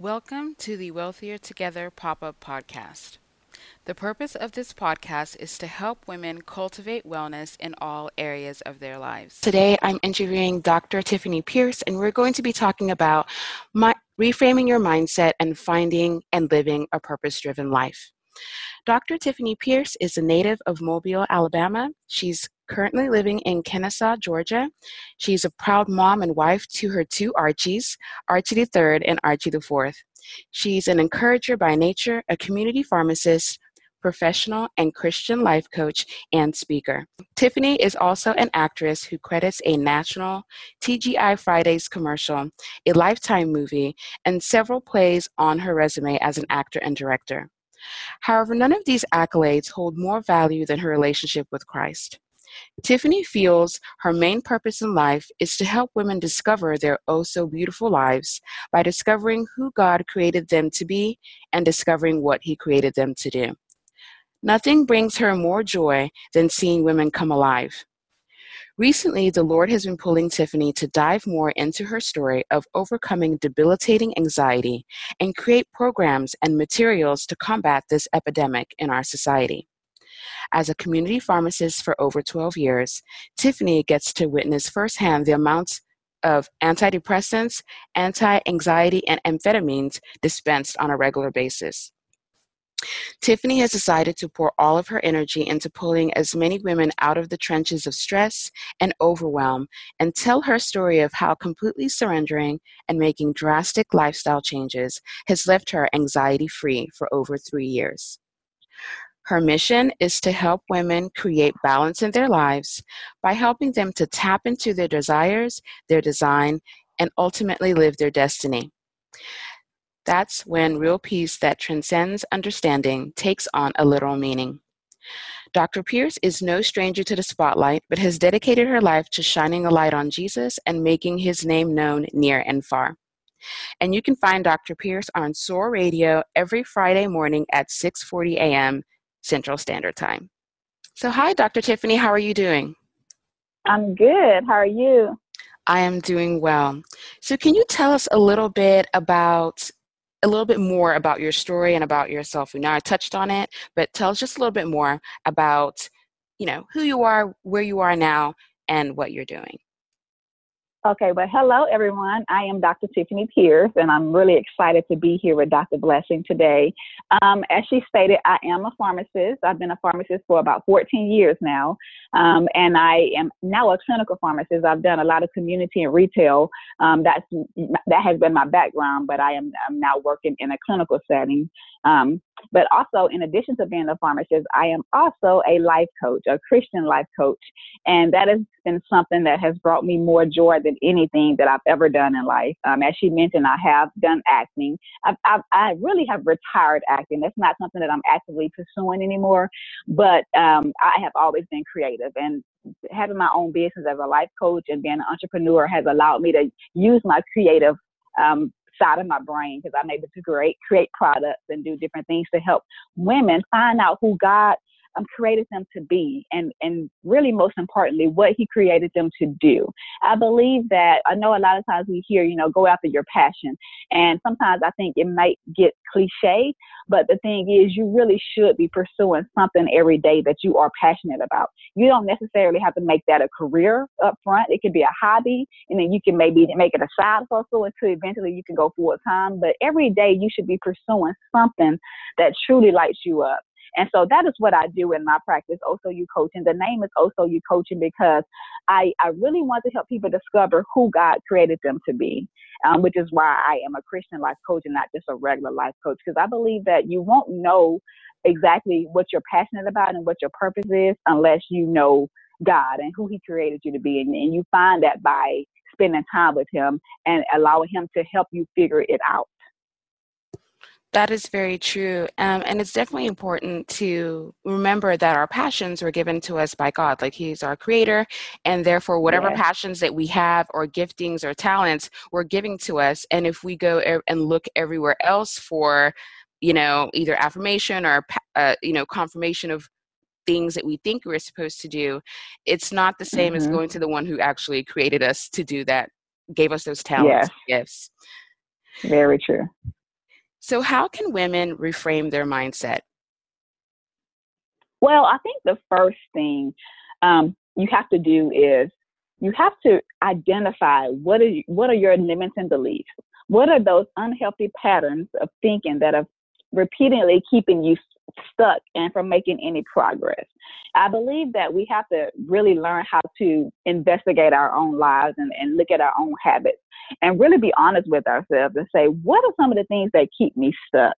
Welcome to the Wellthier Together pop up podcast. The purpose of this podcast is to help women cultivate wellness in all areas of their lives. Today, I'm interviewing Dr. Tiffany Pierce, and we're going to be talking about my, reframing your mindset and finding and living a purpose driven life. Dr. Tiffany Pierce is a native of Mobile, Alabama. She's currently living in Kennesaw, Georgia. She's a proud mom and wife to her two Archies, Archie the third and Archie the fourth. She's an encourager by nature, a community pharmacist, professional and Christian life coach, and speaker. Tiffany is also an actress who credits a national TGI Fridays commercial, a Lifetime movie, and several plays on her resume as an actor and director. However, none of these accolades hold more value than her relationship with Christ. Tiffany feels her main purpose in life is to help women discover their oh so beautiful lives by discovering who God created them to be and discovering what He created them to do. Nothing brings her more joy than seeing women come alive. Recently, the Lord has been pulling Tiffany to dive more into her story of overcoming debilitating anxiety and create programs and materials to combat this epidemic in our society. As a community pharmacist for over 12 years, Tiffany gets to witness firsthand the amounts of antidepressants, anti anxiety, and amphetamines dispensed on a regular basis. Tiffany has decided to pour all of her energy into pulling as many women out of the trenches of stress and overwhelm and tell her story of how completely surrendering and making drastic lifestyle changes has left her anxiety free for over three years. Her mission is to help women create balance in their lives by helping them to tap into their desires, their design, and ultimately live their destiny. That's when real peace that transcends understanding takes on a literal meaning. Dr. Pierce is no stranger to the spotlight, but has dedicated her life to shining a light on Jesus and making his name known near and far. And you can find Dr. Pierce on SOAR Radio every Friday morning at 6:40 a.m. Central Standard Time. So, hi, Dr. Tiffany. How are you doing? I'm good. How are you? I am doing well. So, can you tell us a little bit about a little bit more about your story and about yourself? We now, I touched on it, but tell us just a little bit more about, you know, who you are, where you are now, and what you're doing. Okay, well, hello everyone. I am Dr. Tiffany Pierce, and I'm really excited to be here with Dr. Blessing today. Um, as she stated, I am a pharmacist. I've been a pharmacist for about 14 years now, um, and I am now a clinical pharmacist. I've done a lot of community and retail. Um, that's that has been my background, but I am I'm now working in a clinical setting. Um, but also, in addition to being a pharmacist, I am also a life coach, a Christian life coach. And that has been something that has brought me more joy than anything that I've ever done in life. Um, as she mentioned, I have done acting. I've, I've, i really have retired acting. That's not something that I'm actively pursuing anymore. But um, I have always been creative. And having my own business as a life coach and being an entrepreneur has allowed me to use my creative um, side of my brain because I'm able to create create products and do different things to help women find out who God um, created them to be and and really most importantly what he created them to do. I believe that i know a lot of times we hear you know go after your passion and sometimes i think it might get cliche but the thing is you really should be pursuing something every day that you are passionate about. You don't necessarily have to make that a career up front it could be a hobby and then you can maybe make it a side hustle until eventually you can go full time but every day you should be pursuing something that truly lights you up and so that is what I do in my practice, Also You Coaching. The name is Also You Coaching because I, I really want to help people discover who God created them to be, um, which is why I am a Christian life coach and not just a regular life coach. Because I believe that you won't know exactly what you're passionate about and what your purpose is unless you know God and who He created you to be. And, and you find that by spending time with Him and allowing Him to help you figure it out. That is very true. Um, and it's definitely important to remember that our passions were given to us by God. Like He's our creator. And therefore, whatever passions that we have, or giftings, or talents, were giving to us. And if we go er- and look everywhere else for, you know, either affirmation or, uh, you know, confirmation of things that we think we're supposed to do, it's not the same mm-hmm. as going to the one who actually created us to do that, gave us those talents, yes. gifts. Very true. So, how can women reframe their mindset? Well, I think the first thing um, you have to do is you have to identify what are what are your limiting beliefs. What are those unhealthy patterns of thinking that are repeatedly keeping you stuck and from making any progress? I believe that we have to really learn how to investigate our own lives and, and look at our own habits and really be honest with ourselves and say, what are some of the things that keep me stuck?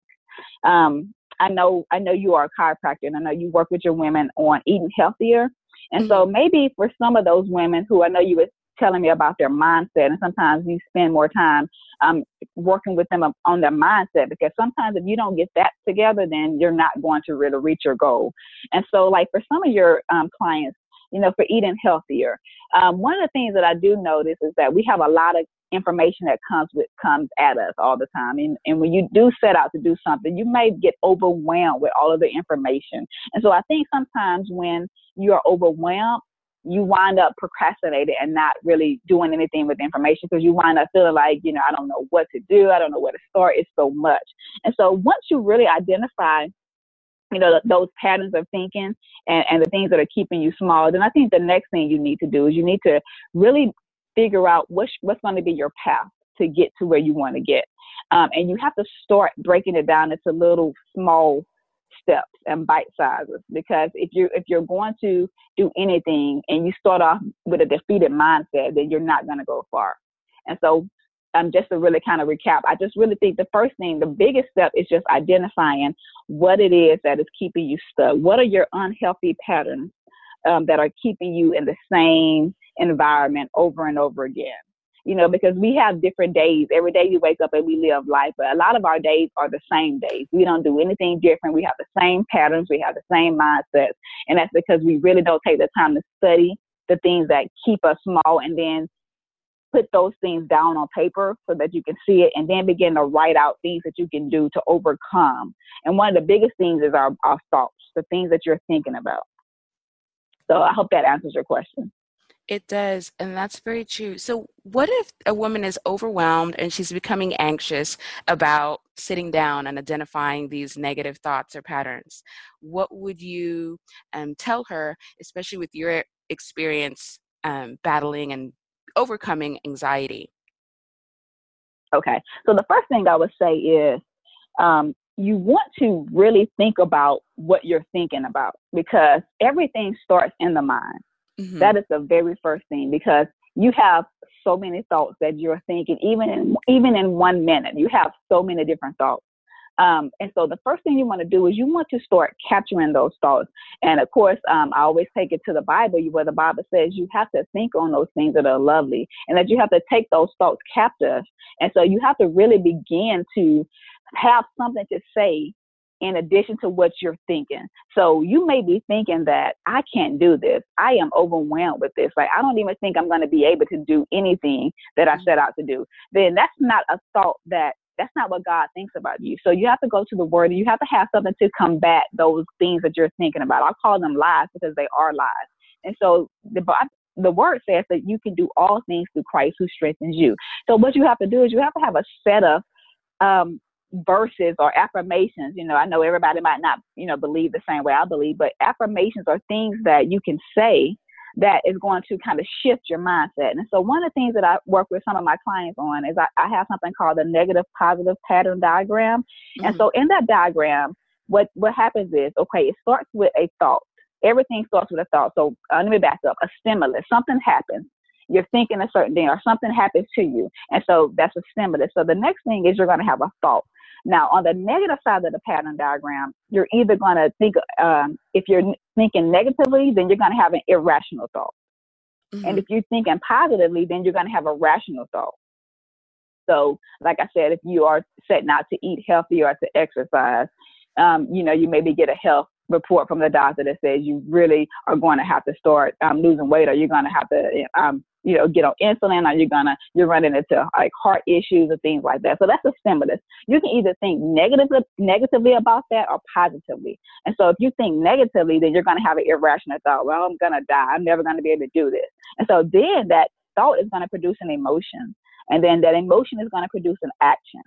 Um, I know I know you are a chiropractor and I know you work with your women on eating healthier. And mm-hmm. so maybe for some of those women who I know you were telling me about their mindset and sometimes you spend more time um, working with them on their mindset because sometimes if you don't get that together then you're not going to really reach your goal and so like for some of your um, clients you know for eating healthier um, one of the things that i do notice is that we have a lot of information that comes with comes at us all the time. And, and when you do set out to do something, you may get overwhelmed with all of the information. And so I think sometimes when you are overwhelmed, you wind up procrastinating and not really doing anything with information because you wind up feeling like, you know, I don't know what to do. I don't know where to start. It's so much. And so once you really identify you know, those patterns of thinking and, and the things that are keeping you small, then I think the next thing you need to do is you need to really figure out what's, what's going to be your path to get to where you want to get. Um, and you have to start breaking it down into little small steps and bite sizes because if you if you're going to do anything and you start off with a defeated mindset then you're not going to go far and so um, just to really kind of recap i just really think the first thing the biggest step is just identifying what it is that is keeping you stuck what are your unhealthy patterns um, that are keeping you in the same environment over and over again. You know, because we have different days. Every day you wake up and we live life, but a lot of our days are the same days. We don't do anything different. We have the same patterns. We have the same mindsets. And that's because we really don't take the time to study the things that keep us small and then put those things down on paper so that you can see it and then begin to write out things that you can do to overcome. And one of the biggest things is our, our thoughts, the things that you're thinking about. So I hope that answers your question. It does, and that's very true. So, what if a woman is overwhelmed and she's becoming anxious about sitting down and identifying these negative thoughts or patterns? What would you um, tell her, especially with your experience um, battling and overcoming anxiety? Okay, so the first thing I would say is um, you want to really think about what you're thinking about because everything starts in the mind. Mm-hmm. That is the very first thing because you have so many thoughts that you're thinking even in even in one minute you have so many different thoughts um, and so the first thing you want to do is you want to start capturing those thoughts. And of course, um, I always take it to the Bible where the Bible says you have to think on those things that are lovely and that you have to take those thoughts captive. And so you have to really begin to have something to say in addition to what you're thinking. So you may be thinking that I can't do this. I am overwhelmed with this. Like I don't even think I'm going to be able to do anything that I mm-hmm. set out to do. Then that's not a thought that that's not what God thinks about you. So you have to go to the word and you have to have something to combat those things that you're thinking about. I call them lies because they are lies. And so the the word says that you can do all things through Christ who strengthens you. So what you have to do is you have to have a set of um, verses or affirmations. You know, I know everybody might not, you know, believe the same way I believe, but affirmations are things that you can say that is going to kind of shift your mindset. And so one of the things that I work with some of my clients on is I, I have something called the negative positive pattern diagram. Mm-hmm. And so in that diagram, what, what happens is, okay, it starts with a thought. Everything starts with a thought. So uh, let me back up. A stimulus, something happens you're thinking a certain thing or something happens to you. And so that's a stimulus. So the next thing is you're going to have a thought. Now, on the negative side of the pattern diagram, you're either going to think, um, if you're thinking negatively, then you're going to have an irrational thought. Mm-hmm. And if you're thinking positively, then you're going to have a rational thought. So, like I said, if you are setting out to eat healthy or to exercise, um, you know, you maybe get a health report from the doctor that says you really are going to have to start um, losing weight or you're going to have to um, you know, get on insulin or you're gonna you're running into like heart issues and things like that. So that's a stimulus. You can either think negatively negatively about that or positively. And so if you think negatively, then you're gonna have an irrational thought. Well, I'm gonna die. I'm never gonna be able to do this. And so then that thought is gonna produce an emotion. And then that emotion is gonna produce an action.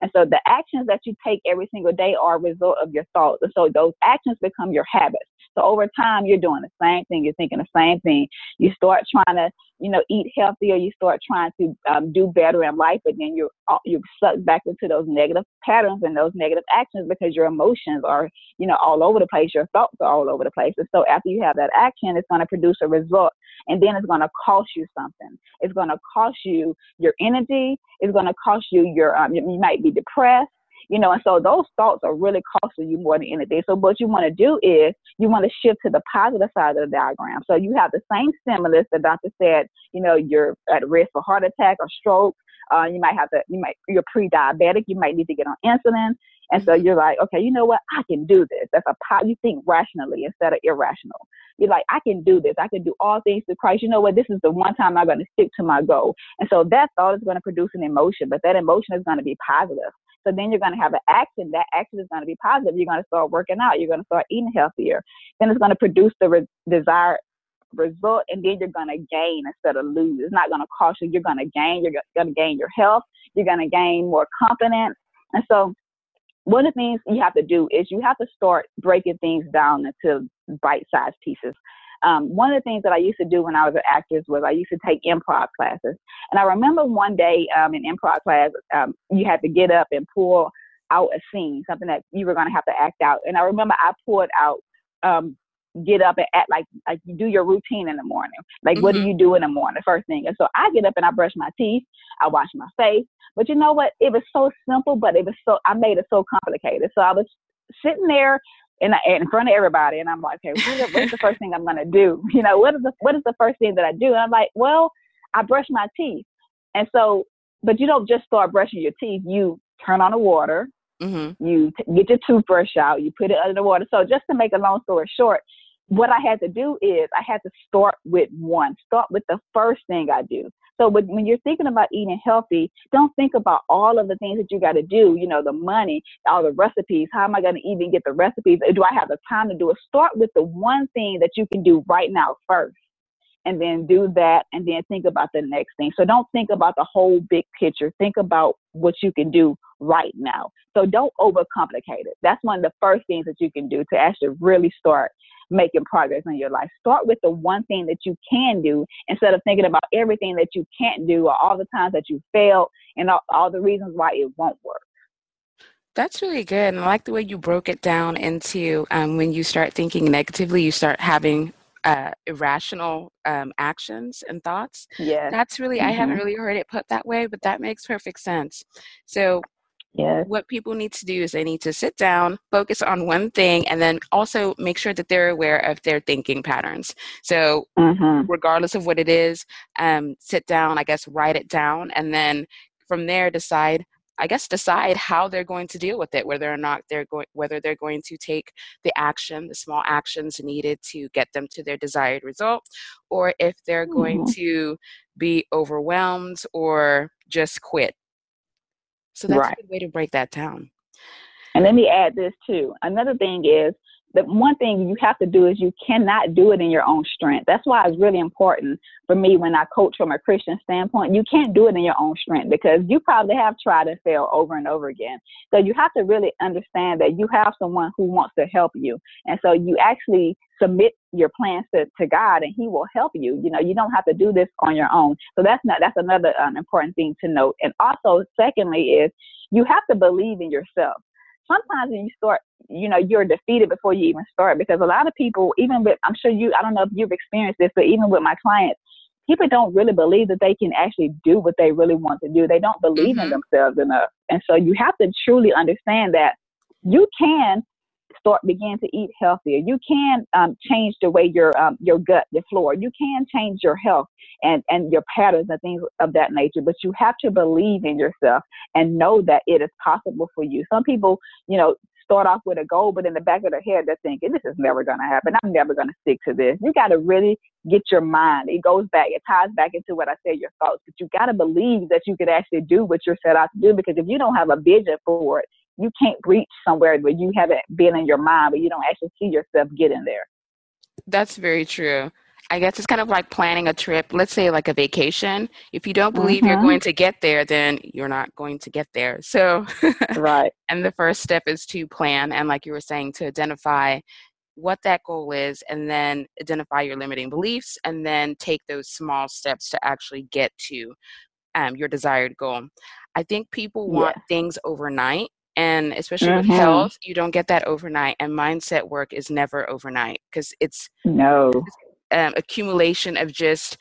And so the actions that you take every single day are a result of your thoughts. And so those actions become your habits. So over time, you're doing the same thing. You're thinking the same thing. You start trying to, you know, eat healthier. You start trying to um, do better in life, but then you're uh, you sucked back into those negative patterns and those negative actions because your emotions are, you know, all over the place. Your thoughts are all over the place. And so after you have that action, it's going to produce a result, and then it's going to cost you something. It's going to cost you your energy. It's going to cost you your. Um, you might be depressed you know, and so those thoughts are really costing you more than anything. So what you want to do is you want to shift to the positive side of the diagram. So you have the same stimulus. The doctor said, you know, you're at risk for heart attack or stroke. Uh, you might have to, you might, you're pre-diabetic. You might need to get on insulin. And so mm-hmm. you're like, okay, you know what? I can do this. That's a pot. you think rationally instead of irrational. You're like, I can do this. I can do all things through Christ. You know what? This is the one time I'm going to stick to my goal. And so that thought is going to produce an emotion, but that emotion is going to be positive. So then you're going to have an action. That action is going to be positive. You're going to start working out. You're going to start eating healthier. Then it's going to produce the re- desired result, and then you're going to gain instead of lose. It's not going to cost you. You're going to gain. You're going to gain your health. You're going to gain more confidence. And so one of the things you have to do is you have to start breaking things down into bite-sized pieces. Um, one of the things that I used to do when I was an actress was I used to take improv classes. And I remember one day um, in improv class, um, you had to get up and pull out a scene, something that you were going to have to act out. And I remember I pulled out um, get up and act like like you do your routine in the morning. Like mm-hmm. what do mm-hmm. you do in the morning? First thing. And so I get up and I brush my teeth, I wash my face. But you know what? It was so simple, but it was so I made it so complicated. So I was sitting there in, in front of everybody. And I'm like, okay, what is, what is the first thing I'm going to do? You know, what is the, what is the first thing that I do? And I'm like, well, I brush my teeth. And so, but you don't just start brushing your teeth. You turn on the water. Mm-hmm. You t- get your toothbrush out. You put it under the water. So just to make a long story short, what I had to do is I had to start with one. Start with the first thing I do. So when you're thinking about eating healthy, don't think about all of the things that you got to do, you know, the money, all the recipes. How am I going to even get the recipes? Do I have the time to do it? Start with the one thing that you can do right now first. And then do that and then think about the next thing. So don't think about the whole big picture. Think about what you can do right now. So don't overcomplicate it. That's one of the first things that you can do to actually really start making progress in your life. Start with the one thing that you can do instead of thinking about everything that you can't do or all the times that you failed and all, all the reasons why it won't work. That's really good. And I like the way you broke it down into um, when you start thinking negatively, you start having uh, irrational um, actions and thoughts. Yeah. That's really, mm-hmm. I haven't mm-hmm. really heard it put that way, but that makes perfect sense. So, Yes. What people need to do is they need to sit down, focus on one thing, and then also make sure that they're aware of their thinking patterns. So, mm-hmm. regardless of what it is, um, sit down, I guess, write it down, and then from there decide. I guess decide how they're going to deal with it, whether or not they're going, whether they're going to take the action, the small actions needed to get them to their desired result, or if they're mm-hmm. going to be overwhelmed or just quit so that's right. a good way to break that down. And let me add this too. Another thing is the one thing you have to do is you cannot do it in your own strength. That's why it's really important for me when I coach from a Christian standpoint. You can't do it in your own strength because you probably have tried and failed over and over again. So you have to really understand that you have someone who wants to help you. And so you actually submit your plans to, to God and he will help you. You know, you don't have to do this on your own. So that's not, that's another um, important thing to note. And also, secondly, is you have to believe in yourself sometimes when you start, you know, you're defeated before you even start because a lot of people, even with, I'm sure you, I don't know if you've experienced this, but even with my clients, people don't really believe that they can actually do what they really want to do. They don't believe mm-hmm. in themselves enough. And so you have to truly understand that you can start begin to eat healthier. You can um, change the way your um, your gut, your flora You can change your health and and your patterns and things of that nature. But you have to believe in yourself and know that it is possible for you. Some people, you know, start off with a goal, but in the back of their head, they're thinking, this is never going to happen. I'm never going to stick to this. You got to really get your mind. It goes back, it ties back into what I said, your thoughts, but you got to believe that you could actually do what you're set out to do because if you don't have a vision for it, you can't reach somewhere where you haven't been in your mind, but you don't actually see yourself getting there. That's very true. I guess it's kind of like planning a trip, let's say like a vacation. If you don't believe mm-hmm. you're going to get there, then you're not going to get there. So, right. and the first step is to plan and, like you were saying, to identify what that goal is and then identify your limiting beliefs and then take those small steps to actually get to um, your desired goal. I think people want yeah. things overnight and especially mm-hmm. with health you don't get that overnight and mindset work is never overnight because it's no um, accumulation of just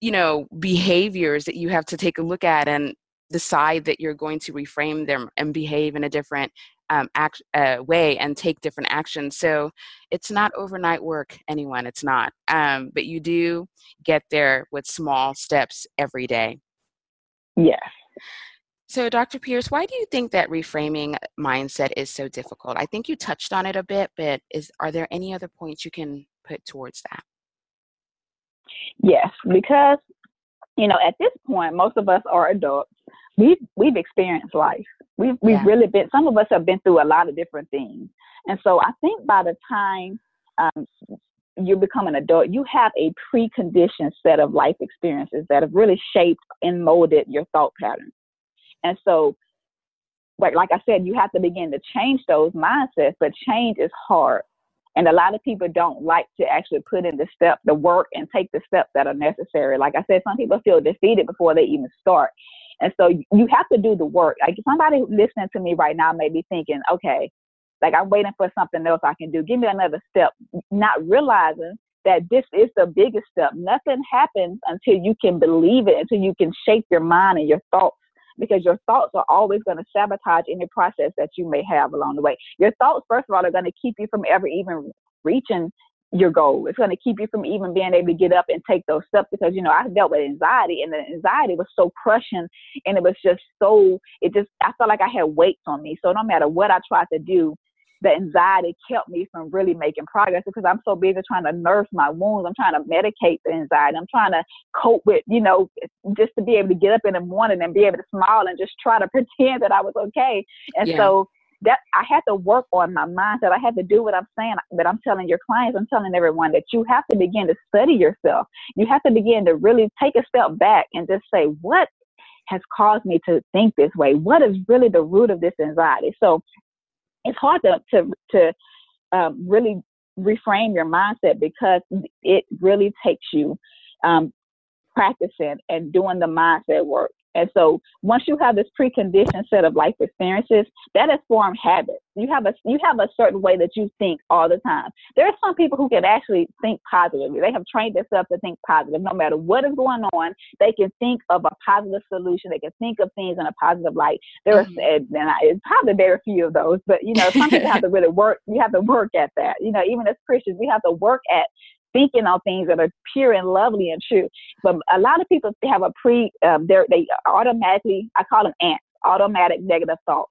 you know behaviors that you have to take a look at and decide that you're going to reframe them and behave in a different um, act, uh, way and take different actions. So it's not overnight work, anyone. It's not. Um, but you do get there with small steps every day. Yes. So, Dr. Pierce, why do you think that reframing mindset is so difficult? I think you touched on it a bit, but is are there any other points you can put towards that? Yes, because you know, at this point, most of us are adults. We've we've experienced life. We've we've yeah. really been. Some of us have been through a lot of different things, and so I think by the time um, you become an adult, you have a preconditioned set of life experiences that have really shaped and molded your thought patterns. And so, like, like I said, you have to begin to change those mindsets, but change is hard. And a lot of people don't like to actually put in the step, the work, and take the steps that are necessary. Like I said, some people feel defeated before they even start. And so you have to do the work. Like somebody listening to me right now may be thinking, okay, like I'm waiting for something else I can do. Give me another step. Not realizing that this is the biggest step. Nothing happens until you can believe it, until you can shape your mind and your thoughts because your thoughts are always going to sabotage any process that you may have along the way. Your thoughts, first of all, are going to keep you from ever even reaching your goal. It's going to keep you from even being able to get up and take those steps because, you know, I dealt with anxiety and the anxiety was so crushing and it was just so, it just, I felt like I had weights on me. So no matter what I tried to do, the anxiety kept me from really making progress because I'm so busy trying to nurse my wounds. I'm trying to medicate the anxiety. I'm trying to cope with, you know, just to be able to get up in the morning and be able to smile and just try to pretend that I was okay. And yeah. so that I had to work on my mindset. I had to do what I'm saying that I'm telling your clients, I'm telling everyone that you have to begin to study yourself. You have to begin to really take a step back and just say, what has caused me to think this way? What is really the root of this anxiety? So it's hard to to to um, really reframe your mindset because it really takes you um, practicing and doing the mindset work and so once you have this preconditioned set of life experiences, that has formed habits. You have a you have a certain way that you think all the time. There are some people who can actually think positively. They have trained themselves to think positive. No matter what is going on, they can think of a positive solution. They can think of things in a positive light. There mm-hmm. are and I, it's probably very few of those, but you know, some people have to really work. You have to work at that. You know, even as Christians, we have to work at thinking on things that are pure and lovely and true. But a lot of people have a pre, um, they automatically, I call them ants, automatic negative thoughts.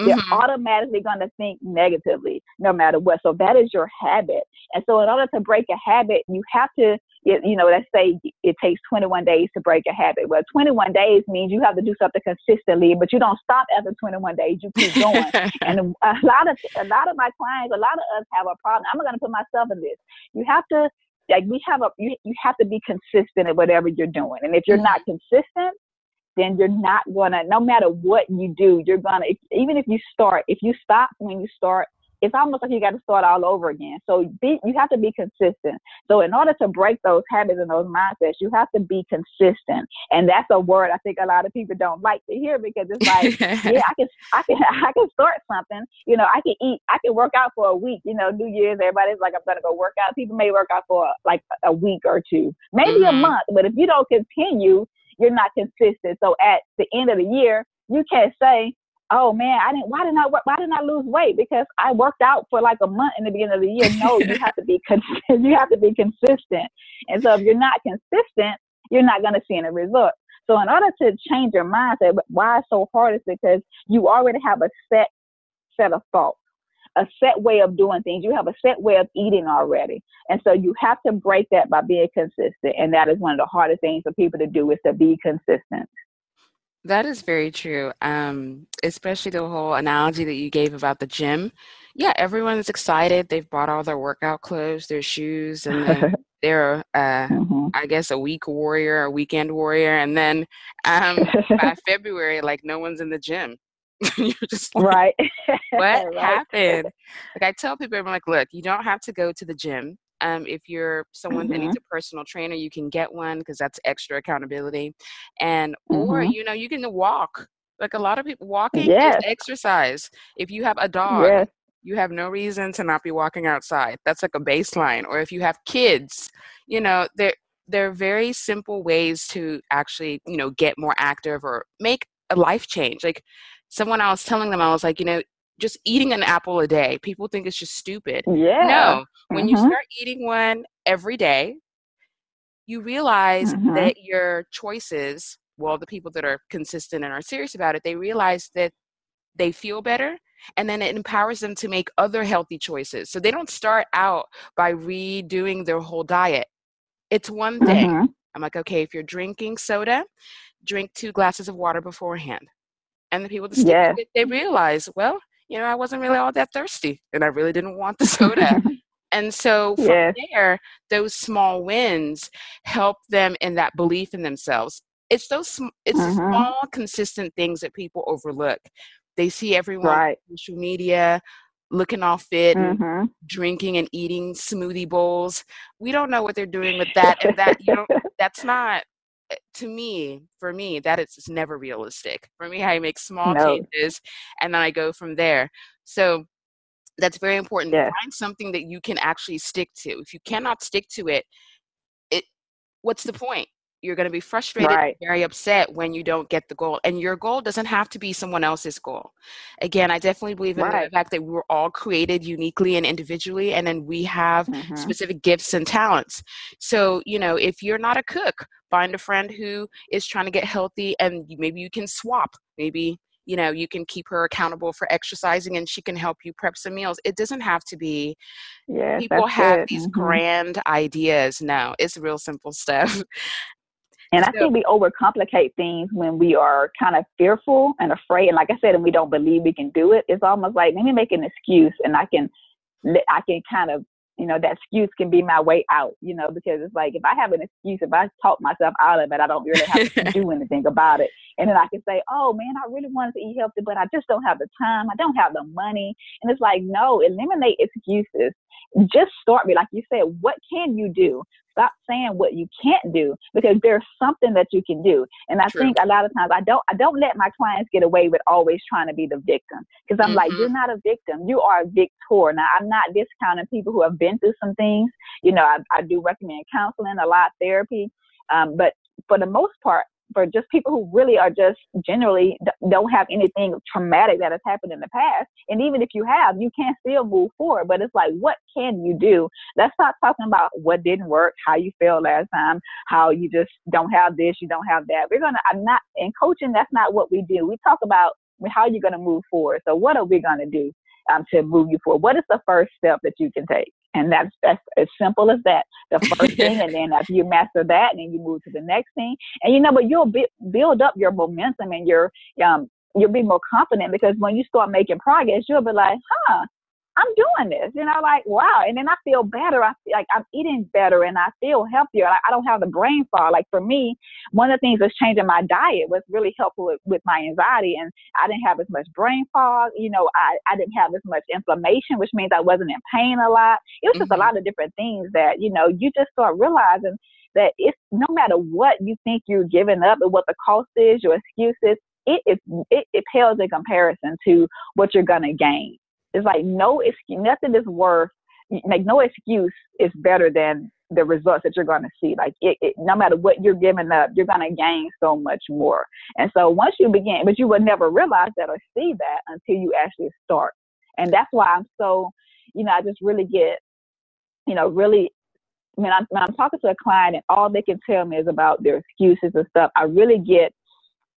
Mm-hmm. They're automatically going to think negatively no matter what. So that is your habit. And so in order to break a habit, you have to, you know, let's say it takes 21 days to break a habit. Well, 21 days means you have to do something consistently, but you don't stop after 21 days. You keep going. and a lot of, a lot of my clients, a lot of us have a problem. I'm going to put myself in this. You have to like we have a you, you have to be consistent at whatever you're doing and if you're mm-hmm. not consistent then you're not gonna no matter what you do you're gonna even if you start if you stop when you start it's almost like you got to start all over again. So be, you have to be consistent. So in order to break those habits and those mindsets, you have to be consistent. And that's a word I think a lot of people don't like to hear because it's like, yeah, I can, I can, I can start something. You know, I can eat, I can work out for a week. You know, New Year's, everybody's like, I'm gonna go work out. People may work out for like a week or two, maybe mm-hmm. a month. But if you don't continue, you're not consistent. So at the end of the year, you can't say, oh man, I didn't. Why didn't I? Why didn't I lose weight? Because I worked out for like a month in the beginning of the year. No, you have to be consistent. You have to be consistent. And so if you're not consistent, you're not going to see any results. So in order to change your mindset, why it's so hard is because you already have a set set of thoughts, a set way of doing things. You have a set way of eating already. And so you have to break that by being consistent. And that is one of the hardest things for people to do is to be consistent. That is very true. Um, especially the whole analogy that you gave about the gym. Yeah, everyone's excited. They've bought all their workout clothes, their shoes, and they're uh, mm-hmm. I guess a week warrior, a weekend warrior, and then um, by February, like no one's in the gym. You're just like, right. what right. happened? Like I tell people, I'm like, look, you don't have to go to the gym. Um, if you're someone mm-hmm. that needs mm-hmm. a personal trainer, you can get one because that's extra accountability. And or mm-hmm. you know, you can walk. Like a lot of people walking yes. is exercise. If you have a dog, yes. you have no reason to not be walking outside. That's like a baseline. Or if you have kids, you know, there there are very simple ways to actually, you know, get more active or make a life change. Like someone I was telling them, I was like, you know, just eating an apple a day, people think it's just stupid. Yeah. No, when mm-hmm. you start eating one every day, you realize mm-hmm. that your choices, well, the people that are consistent and are serious about it, they realize that they feel better and then it empowers them to make other healthy choices. So they don't start out by redoing their whole diet. It's one thing. Mm-hmm. I'm like, okay, if you're drinking soda, drink two glasses of water beforehand. And the people that stick yeah. it, they realize, well, you know, I wasn't really all that thirsty and I really didn't want the soda. and so from there, those small wins help them in that belief in themselves. It's those it's mm-hmm. small consistent things that people overlook. They see everyone right. on social media looking all fit mm-hmm. and drinking and eating smoothie bowls. We don't know what they're doing with that and that you know that's not Eh, to me, for me, that is never realistic. For me, I make small no. changes and then I go from there. So that's very important. Yeah. Find something that you can actually stick to. If you cannot stick to it, it what's the point? You're going to be frustrated, right. very upset when you don't get the goal. And your goal doesn't have to be someone else's goal. Again, I definitely believe in right. the fact that we were all created uniquely and individually, and then we have mm-hmm. specific gifts and talents. So, you know, if you're not a cook, find a friend who is trying to get healthy and maybe you can swap maybe you know you can keep her accountable for exercising and she can help you prep some meals it doesn't have to be yeah people have good. these mm-hmm. grand ideas no it's real simple stuff and so, I think we overcomplicate things when we are kind of fearful and afraid. And like I said, and we don't believe we can do it. It's almost like let me make an excuse, and I can, I can kind of you know, that excuse can be my way out, you know, because it's like if I have an excuse, if I talk myself out of it, I don't really have to do anything about it. And then I can say, oh man, I really wanted to eat healthy, but I just don't have the time. I don't have the money. And it's like, no, eliminate excuses. Just start me. Like you said, what can you do? Stop saying what you can't do because there's something that you can do. And I True. think a lot of times I don't I don't let my clients get away with always trying to be the victim because I'm mm-hmm. like you're not a victim, you are a victor. Now I'm not discounting people who have been through some things. You know, I, I do recommend counseling, a lot therapy, um, but for the most part, for just people who really are just generally don't have anything traumatic that has happened in the past. And even if you have, you can still move forward. But it's like, what can you do? Let's start talking about what didn't work, how you failed last time, how you just don't have this, you don't have that. We're gonna. I'm not in coaching. That's not what we do. We talk about how you're gonna move forward. So what are we gonna do um, to move you forward? What is the first step that you can take? And that's that's as simple as that. The first thing, and then after you master that, and then you move to the next thing. And you know, but you'll be, build up your momentum and your um you'll be more confident because when you start making progress, you'll be like, huh, I'm doing this, you know, like, wow. And then I feel better. I feel like I'm eating better and I feel healthier. Like, I don't have the brain fog. Like for me, one of the things that's changing my diet was really helpful with, with my anxiety. And I didn't have as much brain fog. You know, I, I didn't have as much inflammation, which means I wasn't in pain a lot. It was just mm-hmm. a lot of different things that, you know, you just start realizing that it's no matter what you think you're giving up and what the cost is, your excuses, it is it, it pales in comparison to what you're gonna gain. It's like no excuse, nothing is worth like no excuse is better than the results that you're going to see. Like it, it, no matter what you're giving up, you're going to gain so much more. And so once you begin, but you will never realize that or see that until you actually start. And that's why I'm so, you know, I just really get, you know, really. I mean, I'm, when I'm talking to a client and all they can tell me is about their excuses and stuff, I really get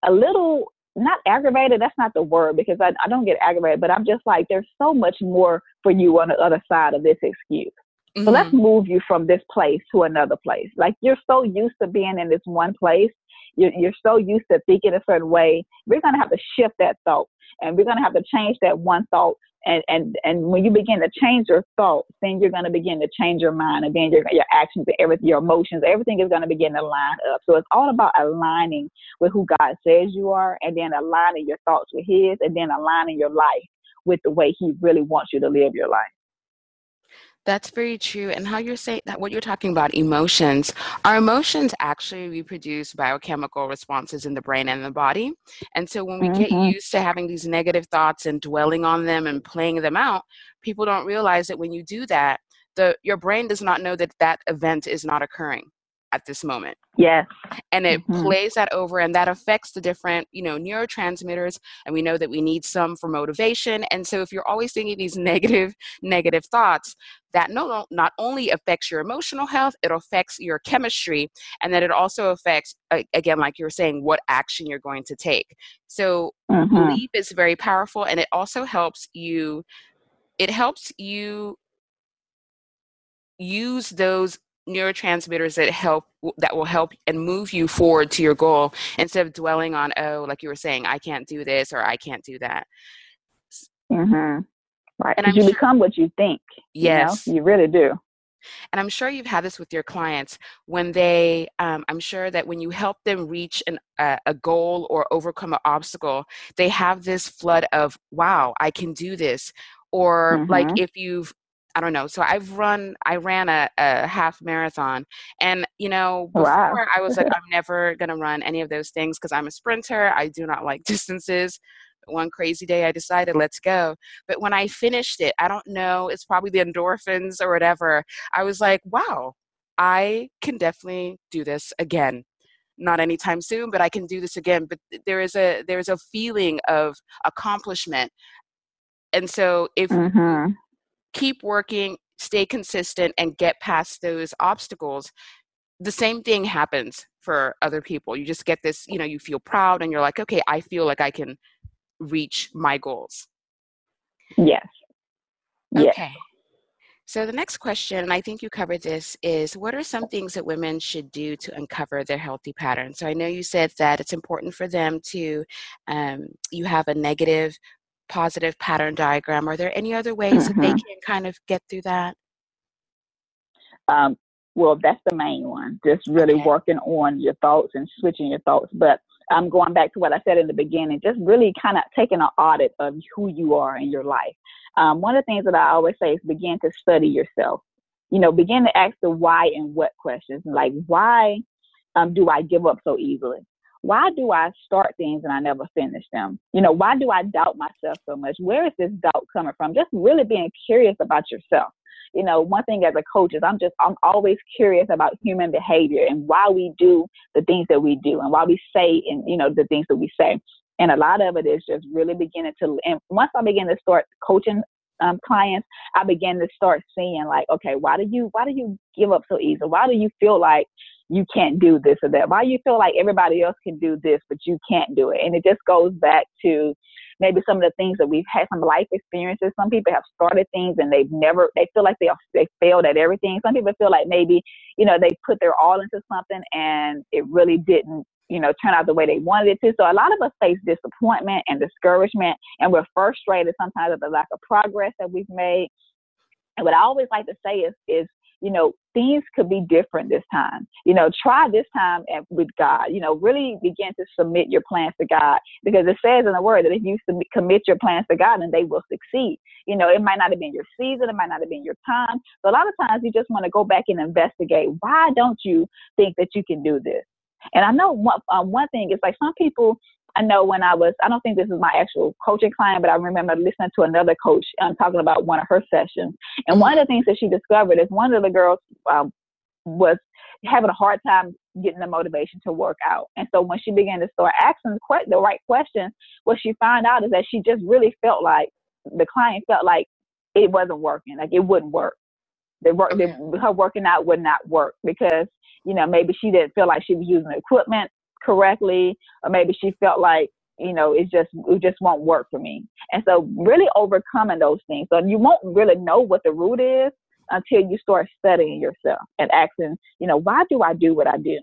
a little not aggravated that's not the word because I, I don't get aggravated but i'm just like there's so much more for you on the other side of this excuse mm-hmm. so let's mm-hmm. move you from this place to another place like you're so used to being in this one place you're, you're so used to thinking a certain way we're going to have to shift that thought and we're going to have to change that one thought and and and when you begin to change your thoughts, then you're going to begin to change your mind, and then your your actions, and everything, your emotions, everything is going to begin to line up. So it's all about aligning with who God says you are, and then aligning your thoughts with His, and then aligning your life with the way He really wants you to live your life. That's very true. And how you're saying that, what you're talking about, emotions, our emotions actually reproduce biochemical responses in the brain and the body. And so when we mm-hmm. get used to having these negative thoughts and dwelling on them and playing them out, people don't realize that when you do that, the your brain does not know that that event is not occurring at this moment. Yes. And it mm-hmm. plays that over and that affects the different, you know, neurotransmitters and we know that we need some for motivation. And so if you're always thinking these negative negative thoughts, that no, not only affects your emotional health, it affects your chemistry and then it also affects again like you were saying what action you're going to take. So mm-hmm. belief is very powerful and it also helps you it helps you use those neurotransmitters that help that will help and move you forward to your goal instead of dwelling on oh like you were saying i can't do this or i can't do that mm-hmm. right and you sure, become what you think yes you, know? you, really do and i'm sure you've had this with your clients when they um, i'm sure that when you help them reach an, uh, a goal or overcome an obstacle they have this flood of wow i can do this or mm-hmm. like if you've I don't know. So I've run, I ran a, a half marathon. And, you know, before wow. I was like, I'm never going to run any of those things because I'm a sprinter. I do not like distances. One crazy day I decided, let's go. But when I finished it, I don't know, it's probably the endorphins or whatever. I was like, wow, I can definitely do this again not anytime soon but i can do this again but there is a there is a feeling of accomplishment and so if mm-hmm keep working, stay consistent, and get past those obstacles, the same thing happens for other people. You just get this, you know, you feel proud and you're like, okay, I feel like I can reach my goals. Yes. yes. Okay. So the next question, and I think you covered this, is what are some things that women should do to uncover their healthy pattern? So I know you said that it's important for them to, um, you have a negative positive pattern diagram. Are there any other ways mm-hmm. that they mm-hmm. can kind of get through that? Um, well, that's the main one. Just really okay. working on your thoughts and switching your thoughts. But I'm going back to what I said in the beginning, just really kind of taking an audit of who you are in your life. Um, one of the things that I always say is begin to study yourself. You know, begin to ask the why and what questions. Like, why um, do I give up so easily? Why do I start things and I never finish them? You know, why do I doubt myself so much? Where is this doubt coming from? Just really being curious about yourself. You know, one thing as a coach is I'm just I'm always curious about human behavior and why we do the things that we do and why we say and you know the things that we say. And a lot of it is just really beginning to and once I begin to start coaching um, clients, I began to start seeing like, okay, why do you why do you give up so easy? Why do you feel like you can't do this or that? Why you feel like everybody else can do this, but you can't do it? And it just goes back to maybe some of the things that we've had, some life experiences. Some people have started things and they've never, they feel like they, they failed at everything. Some people feel like maybe, you know, they put their all into something and it really didn't, you know, turn out the way they wanted it to. So a lot of us face disappointment and discouragement and we're frustrated sometimes at the lack of progress that we've made. And what I always like to say is, is you know, things could be different this time. You know, try this time with God. You know, really begin to submit your plans to God because it says in the word that if you submit, commit your plans to God, then they will succeed. You know, it might not have been your season, it might not have been your time. So a lot of times you just want to go back and investigate. Why don't you think that you can do this? And I know one, um, one thing is like some people I know when I was, I don't think this is my actual coaching client, but I remember listening to another coach um, talking about one of her sessions. And one of the things that she discovered is one of the girls um, was having a hard time getting the motivation to work out. And so when she began to start asking the right questions, what she found out is that she just really felt like the client felt like it wasn't working, like it wouldn't work. The work, the, her working out would not work because you know maybe she didn't feel like she was using the equipment correctly, or maybe she felt like you know it just it just won't work for me. And so really overcoming those things. So you won't really know what the root is until you start studying yourself and asking, you know, why do I do what I do?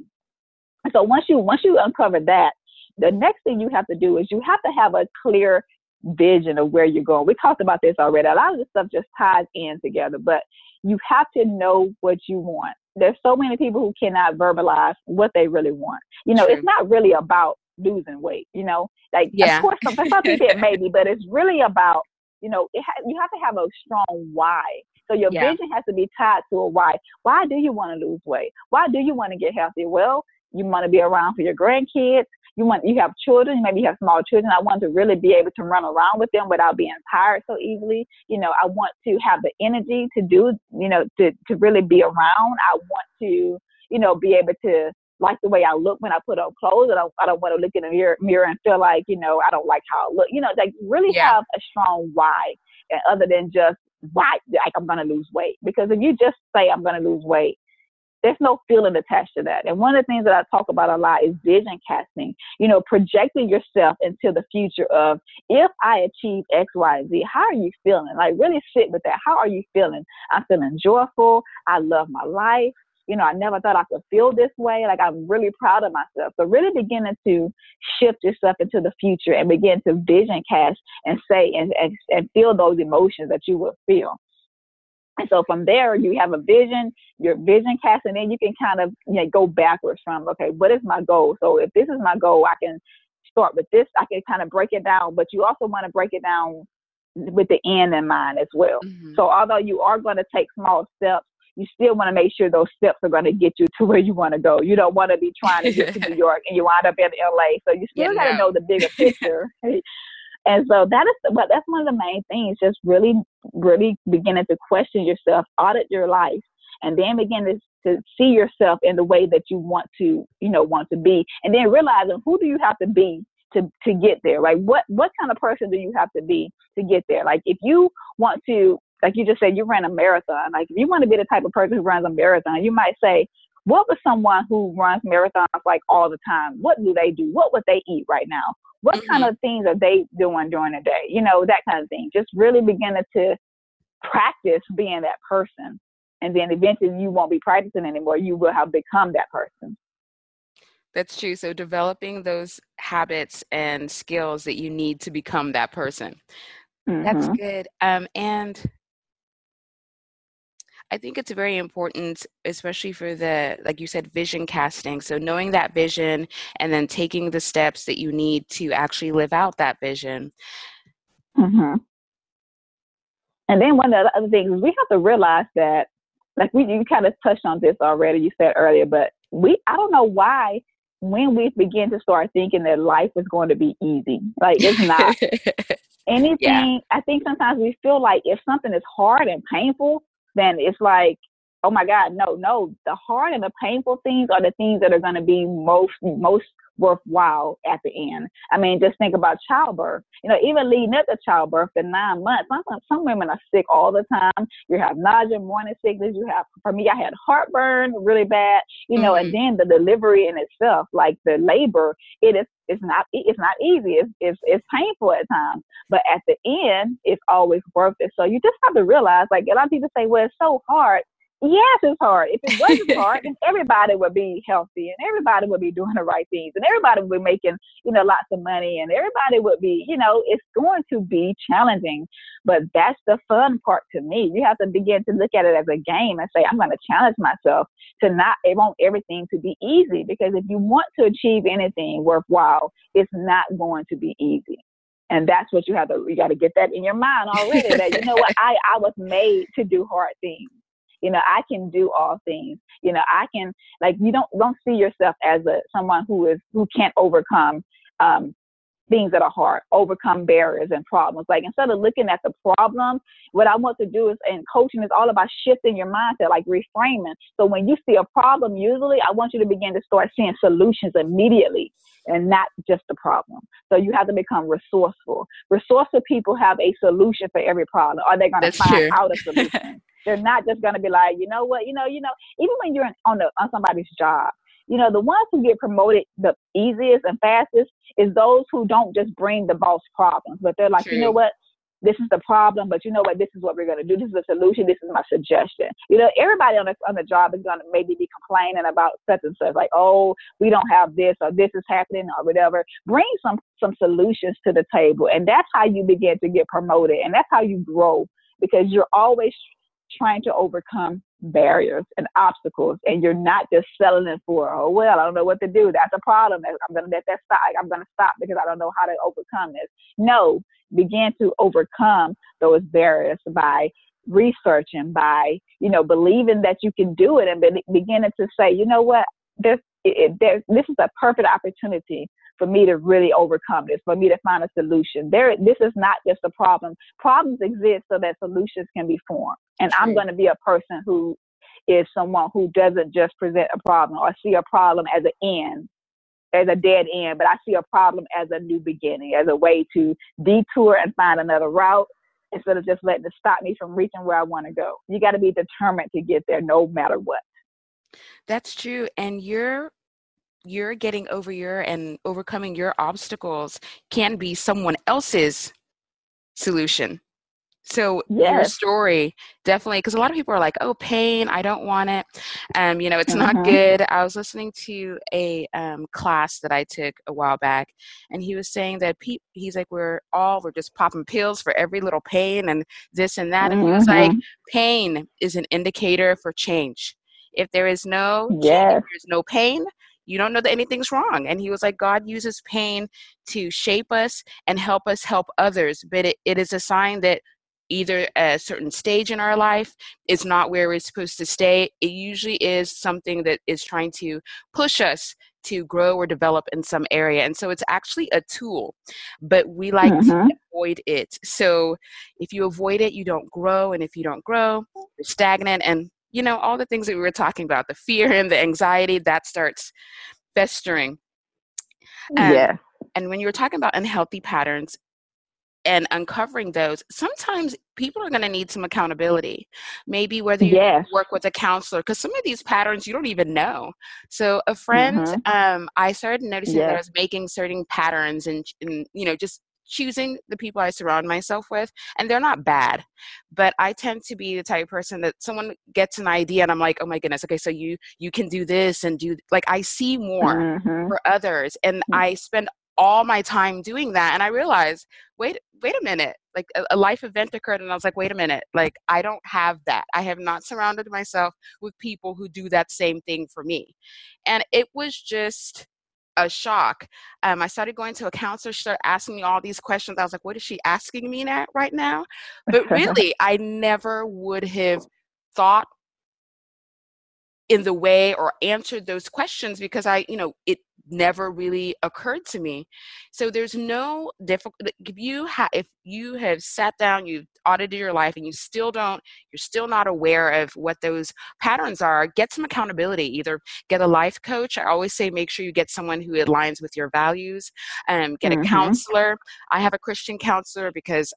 And so once you once you uncover that, the next thing you have to do is you have to have a clear vision of where you're going. We talked about this already. A lot of this stuff just ties in together, but you have to know what you want. There's so many people who cannot verbalize what they really want. You know, True. it's not really about losing weight. You know, like yeah. of course some, some people it maybe, but it's really about you know it ha- you have to have a strong why. So your yeah. vision has to be tied to a why. Why do you want to lose weight? Why do you want to get healthy? Well, you want to be around for your grandkids. You want you have children, maybe you have small children. I want to really be able to run around with them without being tired so easily. You know, I want to have the energy to do, you know, to to really be around. I want to, you know, be able to like the way I look when I put on clothes. I don't I don't want to look in the mirror, mirror and feel like, you know, I don't like how I look. You know, like really yeah. have a strong why and other than just why like I'm gonna lose weight. Because if you just say I'm gonna lose weight, there's no feeling attached to that. And one of the things that I talk about a lot is vision casting, you know, projecting yourself into the future of if I achieve X, Y, Z, how are you feeling? Like really sit with that. How are you feeling? I'm feeling joyful. I love my life. You know, I never thought I could feel this way. Like I'm really proud of myself. So really beginning to shift yourself into the future and begin to vision cast and say and, and, and feel those emotions that you will feel. And so from there, you have a vision, your vision cast, and then you can kind of you know, go backwards from, okay, what is my goal? So if this is my goal, I can start with this. I can kind of break it down, but you also want to break it down with the end in mind as well. Mm-hmm. So although you are going to take small steps, you still want to make sure those steps are going to get you to where you want to go. You don't want to be trying to get to New York and you wind up in LA. So you still got to know the bigger picture. And so that is but that's one of the main things, just really, really beginning to question yourself, audit your life, and then begin to, to see yourself in the way that you want to, you know, want to be. And then realizing who do you have to be to, to get there? right? what what kind of person do you have to be to get there? Like if you want to like you just said, you ran a marathon. Like if you want to be the type of person who runs a marathon, you might say, what was someone who runs marathons like all the time? What do they do? What would they eat right now? What mm-hmm. kind of things are they doing during the day? You know, that kind of thing. Just really beginning to practice being that person. And then eventually you won't be practicing anymore. You will have become that person. That's true. So developing those habits and skills that you need to become that person. Mm-hmm. That's good. Um, and I think it's very important, especially for the, like you said, vision casting. So knowing that vision and then taking the steps that you need to actually live out that vision. Mm-hmm. And then one of the other things we have to realize that, like we you kind of touched on this already. You said earlier, but we I don't know why when we begin to start thinking that life is going to be easy, like it's not. Anything, yeah. I think sometimes we feel like if something is hard and painful, then it's like, oh my God, no, no. The hard and the painful things are the things that are going to be most most worthwhile at the end. I mean, just think about childbirth. You know, even leading up to childbirth, the nine months, some, some women are sick all the time. You have nausea, morning sickness. You have, for me, I had heartburn really bad, you know, mm-hmm. and then the delivery in itself, like the labor, it is, it's not, it's not easy. It's, it's, it's painful at times, but at the end, it's always worth it. So you just have to realize, like a lot of people say, well, it's so hard Yes, it's hard. If it wasn't hard, then everybody would be healthy and everybody would be doing the right things and everybody would be making, you know, lots of money and everybody would be, you know, it's going to be challenging. But that's the fun part to me. You have to begin to look at it as a game and say, I'm going to challenge myself to not want everything to be easy because if you want to achieve anything worthwhile, it's not going to be easy and that's what you have to you got to get that in your mind already that you know what i i was made to do hard things you know, I can do all things. You know, I can like you don't don't see yourself as a someone who is who can't overcome um, things that are hard, overcome barriers and problems. Like instead of looking at the problem, what I want to do is, and coaching is all about shifting your mindset, like reframing. So when you see a problem, usually I want you to begin to start seeing solutions immediately and not just the problem. So you have to become resourceful. Resourceful people have a solution for every problem. Are they going to find true. out a solution? They're not just going to be like, you know what, you know, you know, even when you're on the on somebody's job, you know, the ones who get promoted the easiest and fastest is those who don't just bring the boss problems, but they're like, True. you know what, this is the problem, but you know what? This is what we're going to do. This is the solution. This is my suggestion. You know, everybody on the, on the job is going to maybe be complaining about such and such, like, oh, we don't have this or this is happening or whatever. Bring some, some solutions to the table. And that's how you begin to get promoted. And that's how you grow because you're always trying to overcome barriers and obstacles and you're not just settling for oh well i don't know what to do that's a problem i'm going to let that stop i'm going to stop because i don't know how to overcome this. No begin to overcome those barriers by researching by you know believing that you can do it and be- beginning to say you know what? This it, there, this is a perfect opportunity for me to really overcome this, for me to find a solution. There, this is not just a problem. Problems exist so that solutions can be formed. And I'm going to be a person who is someone who doesn't just present a problem or see a problem as an end, as a dead end, but I see a problem as a new beginning, as a way to detour and find another route instead of just letting it stop me from reaching where I want to go. You got to be determined to get there no matter what. That's true. And you're you're getting over your and overcoming your obstacles can be someone else's solution. So yes. your story definitely because a lot of people are like, "Oh, pain, I don't want it." Um, you know, it's not mm-hmm. good. I was listening to a um, class that I took a while back, and he was saying that pe- he's like, "We're all we're just popping pills for every little pain and this and that," and mm-hmm. he was like, mm-hmm. "Pain is an indicator for change. If there is no yes. change, there's no pain, you don't know that anything's wrong. And he was like, God uses pain to shape us and help us help others. But it, it is a sign that either a certain stage in our life is not where we're supposed to stay. It usually is something that is trying to push us to grow or develop in some area. And so it's actually a tool, but we like mm-hmm. to avoid it. So if you avoid it, you don't grow. And if you don't grow, you're stagnant. And you know, all the things that we were talking about, the fear and the anxiety, that starts festering. Um, yeah. And when you were talking about unhealthy patterns and uncovering those, sometimes people are going to need some accountability. Maybe whether you yes. work with a counselor, because some of these patterns you don't even know. So a friend, mm-hmm. um, I started noticing that I was making certain patterns and, and you know just choosing the people I surround myself with, and they're not bad, but I tend to be the type of person that someone gets an idea and I'm like, oh my goodness, okay, so you you can do this and do like I see more mm-hmm. for others, and mm-hmm. I spend all my time doing that, and I realize, wait, wait a minute, like a, a life event occurred, and I was like, wait a minute, like I don't have that. I have not surrounded myself with people who do that same thing for me, and it was just a shock. Um, I started going to a counselor. She started asking me all these questions. I was like, what is she asking me at right now? But really, I never would have thought in the way or answered those questions because I, you know, it never really occurred to me. So there's no difficult if you have if you have sat down, you've audited your life and you still don't you're still not aware of what those patterns are, get some accountability. Either get a life coach. I always say make sure you get someone who aligns with your values. Um, get mm-hmm. a counselor. I have a Christian counselor because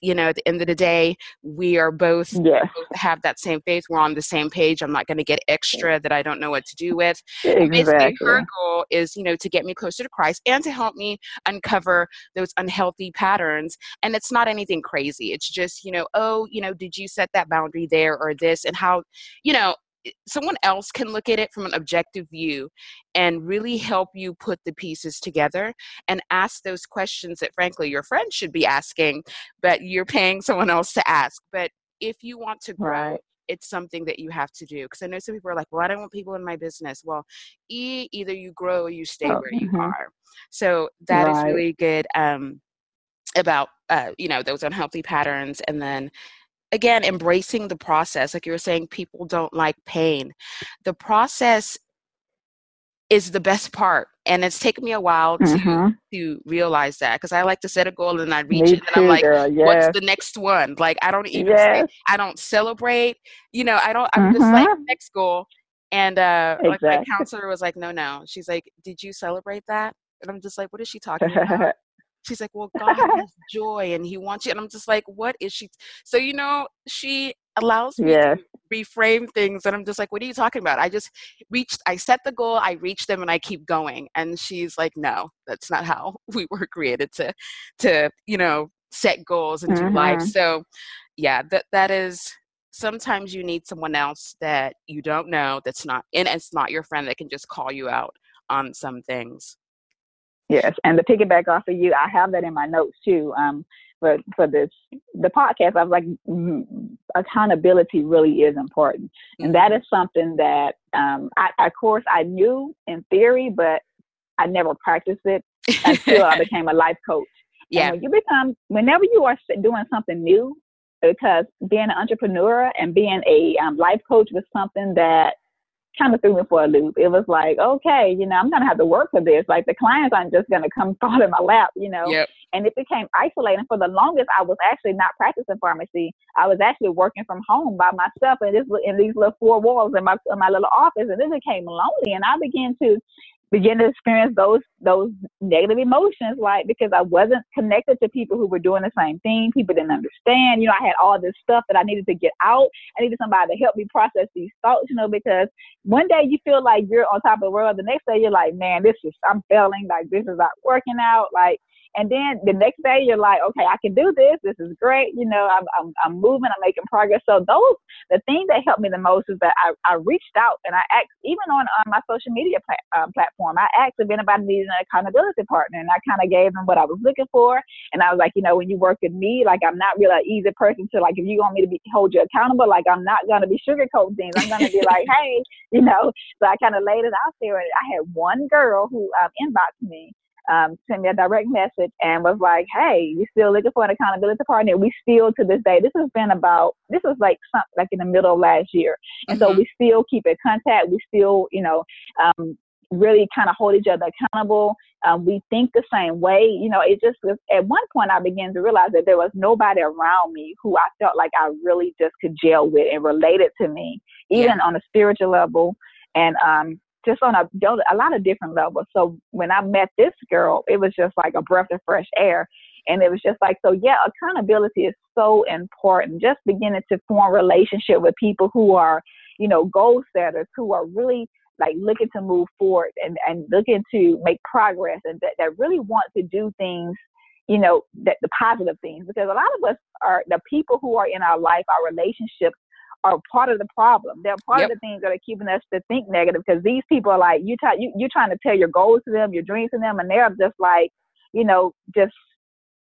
you know, at the end of the day, we are both, yeah. both have that same faith. We're on the same page. I'm not going to get extra that I don't know what to do with. Exactly. Basically, her goal is, you know, to get me closer to Christ and to help me uncover those unhealthy patterns. And it's not anything crazy. It's just, you know, oh, you know, did you set that boundary there or this and how, you know, someone else can look at it from an objective view and really help you put the pieces together and ask those questions that frankly your friend should be asking but you're paying someone else to ask but if you want to grow right. it's something that you have to do because i know some people are like well i don't want people in my business well e- either you grow or you stay oh, where mm-hmm. you are so that right. is really good um, about uh, you know those unhealthy patterns and then again embracing the process like you were saying people don't like pain the process is the best part and it's taken me a while to mm-hmm. to realize that because i like to set a goal and i reach me it and too, i'm like yes. what's the next one like i don't even yes. say, i don't celebrate you know i don't i'm mm-hmm. just like mm-hmm. next goal and uh exactly. like my counselor was like no no she's like did you celebrate that and i'm just like what is she talking about She's like, well, God has joy and He wants you. And I'm just like, what is she? So, you know, she allows me to reframe things. And I'm just like, what are you talking about? I just reached, I set the goal, I reached them, and I keep going. And she's like, no, that's not how we were created to, to, you know, set goals and do mm-hmm. life. So, yeah, that that is sometimes you need someone else that you don't know that's not and it's not your friend that can just call you out on some things. Yes, and to piggyback off of you, I have that in my notes too. Um, for for this the podcast, I was like, mm, accountability really is important, and that is something that um, I, of course, I knew in theory, but I never practiced it until I became a life coach. Yeah. You become, whenever you are doing something new, because being an entrepreneur and being a um, life coach was something that kind of threw me for a loop. It was like, okay, you know, I'm gonna have to work for this. Like the clients aren't just gonna come fall in my lap, you know. Yep. And it became isolating. For the longest, I was actually not practicing pharmacy. I was actually working from home by myself in this in these little four walls in my in my little office, and it became lonely. And I began to begin to experience those those negative emotions like because I wasn't connected to people who were doing the same thing. People didn't understand. You know, I had all this stuff that I needed to get out. I needed somebody to help me process these thoughts, you know, because one day you feel like you're on top of the world, the next day you're like, Man, this is I'm failing, like this is not working out, like and then the next day you're like, okay, I can do this. This is great. You know, I'm, I'm, I'm moving, I'm making progress. So those, the thing that helped me the most is that I, I reached out and I asked, even on, on my social media um, platform, I asked if anybody needed an accountability partner and I kind of gave them what I was looking for. And I was like, you know, when you work with me, like I'm not really an easy person to like, if you want me to be, hold you accountable, like I'm not going to be sugarcoating things. I'm going to be like, hey, you know, so I kind of laid it out there. And I had one girl who um, inboxed me um, sent me a direct message and was like, "Hey, you still looking for an accountability partner?" We still to this day. This has been about this was like some, like in the middle of last year, and mm-hmm. so we still keep in contact. We still, you know, um, really kind of hold each other accountable. Um, we think the same way. You know, it just was at one point I began to realize that there was nobody around me who I felt like I really just could gel with and related to me, even yeah. on a spiritual level. And um, just on a a lot of different levels. So when I met this girl, it was just like a breath of fresh air. And it was just like, so yeah, accountability is so important. Just beginning to form relationship with people who are, you know, goal setters, who are really like looking to move forward and, and looking to make progress and that, that really want to do things, you know, that the positive things. Because a lot of us are the people who are in our life, our relationships are part of the problem. They're part yep. of the things that are keeping us to think negative because these people are like you, t- you you're trying to tell your goals to them, your dreams to them, and they're just like, you know, just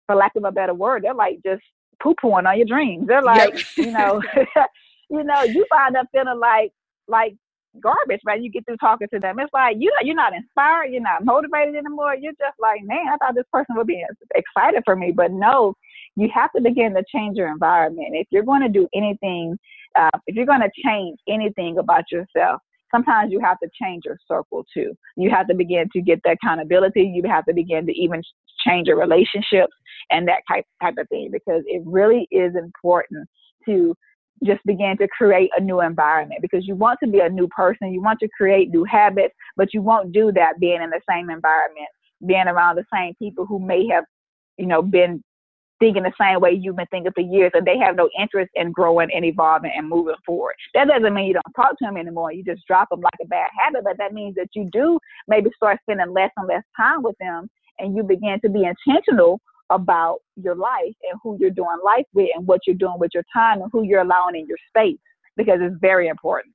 for lack of a better word, they're like just poo pooing on your dreams. They're like, yep. you know, you know, you find up feeling like like garbage, right? You get through talking to them. It's like you you're not inspired, you're not motivated anymore. You're just like, man, I thought this person would be excited for me, but no, you have to begin to change your environment. If you're going to do anything uh, if you're going to change anything about yourself, sometimes you have to change your circle too. You have to begin to get the accountability. You have to begin to even change your relationships and that type type of thing because it really is important to just begin to create a new environment because you want to be a new person. You want to create new habits, but you won't do that being in the same environment, being around the same people who may have, you know, been thinking the same way you've been thinking for years and they have no interest in growing and evolving and moving forward. That doesn't mean you don't talk to them anymore. You just drop them like a bad habit, but that means that you do maybe start spending less and less time with them and you begin to be intentional about your life and who you're doing life with and what you're doing with your time and who you're allowing in your space because it's very important.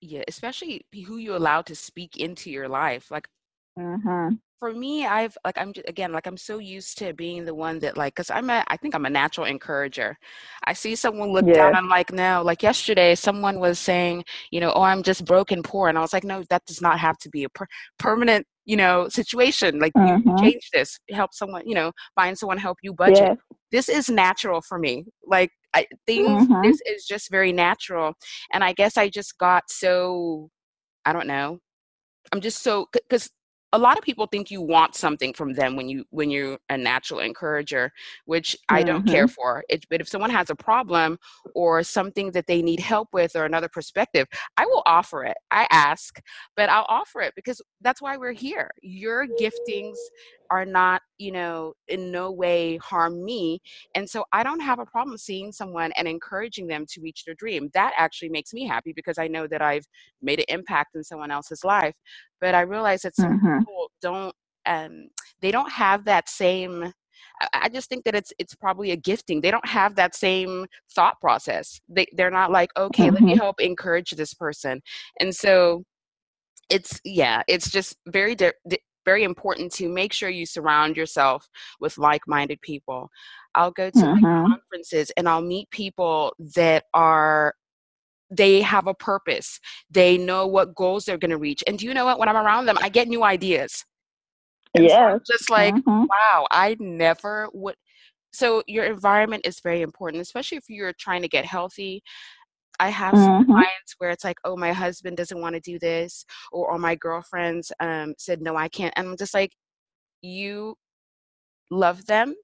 Yeah, especially who you allow to speak into your life. Like, mm-hmm for me i've like i'm just, again like i'm so used to being the one that like because i'm a i think i'm a natural encourager i see someone look yes. down i'm like no like yesterday someone was saying you know oh i'm just broken poor and i was like no that does not have to be a per- permanent you know situation like mm-hmm. you change this help someone you know find someone help you budget yes. this is natural for me like I, things mm-hmm. this is just very natural and i guess i just got so i don't know i'm just so because a lot of people think you want something from them when you when you're a natural encourager which i don't mm-hmm. care for it, but if someone has a problem or something that they need help with or another perspective i will offer it i ask but i'll offer it because that's why we're here your giftings are not you know in no way harm me and so i don't have a problem seeing someone and encouraging them to reach their dream that actually makes me happy because i know that i've made an impact in someone else's life but i realize that some mm-hmm. people don't um, they don't have that same I just think that it's it's probably a gifting. They don't have that same thought process. They they're not like, okay, mm-hmm. let me mm-hmm. help encourage this person. And so it's yeah, it's just very di- very important to make sure you surround yourself with like-minded people. I'll go to mm-hmm. conferences and I'll meet people that are they have a purpose. They know what goals they're going to reach. And do you know what? When I'm around them, I get new ideas. Yeah. So just like, mm-hmm. wow, I never would. So your environment is very important, especially if you're trying to get healthy. I have mm-hmm. some clients where it's like, oh, my husband doesn't want to do this, or, or my girlfriends um, said, no, I can't. And I'm just like, you love them,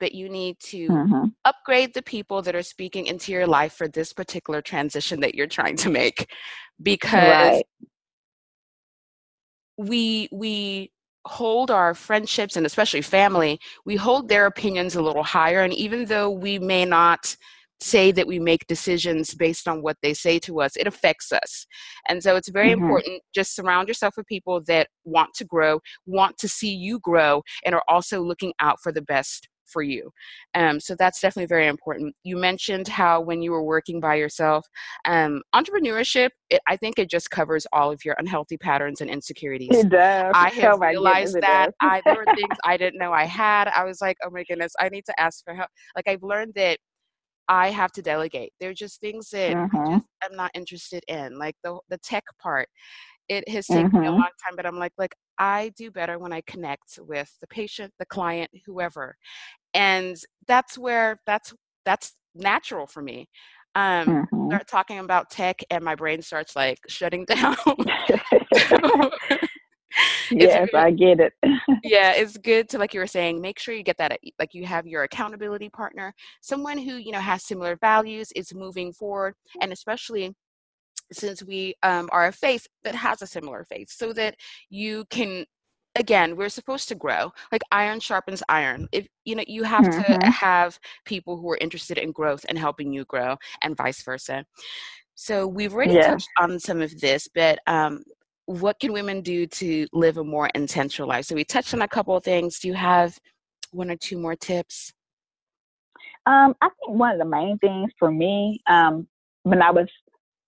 but you need to mm-hmm. upgrade the people that are speaking into your life for this particular transition that you're trying to make because right. we we hold our friendships and especially family we hold their opinions a little higher and even though we may not say that we make decisions based on what they say to us it affects us and so it's very mm-hmm. important just surround yourself with people that want to grow want to see you grow and are also looking out for the best for you. Um, so that's definitely very important. You mentioned how when you were working by yourself, um, entrepreneurship, it, I think it just covers all of your unhealthy patterns and insecurities. It does. I have oh realized goodness, that I, there were things I didn't know I had. I was like, oh my goodness, I need to ask for help. Like I've learned that I have to delegate. There are just things that mm-hmm. I'm not interested in, like the the tech part. It has taken mm-hmm. me a mm-hmm. long time, but I'm like, like I do better when I connect with the patient, the client, whoever and that's where that's that's natural for me um mm-hmm. start talking about tech and my brain starts like shutting down yes good, i get it yeah it's good to like you were saying make sure you get that like you have your accountability partner someone who you know has similar values is moving forward and especially since we um, are a faith that has a similar faith so that you can again we're supposed to grow like iron sharpens iron if you know you have mm-hmm. to have people who are interested in growth and helping you grow and vice versa so we've already yeah. touched on some of this but um, what can women do to live a more intentional life so we touched on a couple of things do you have one or two more tips um, i think one of the main things for me um, when i was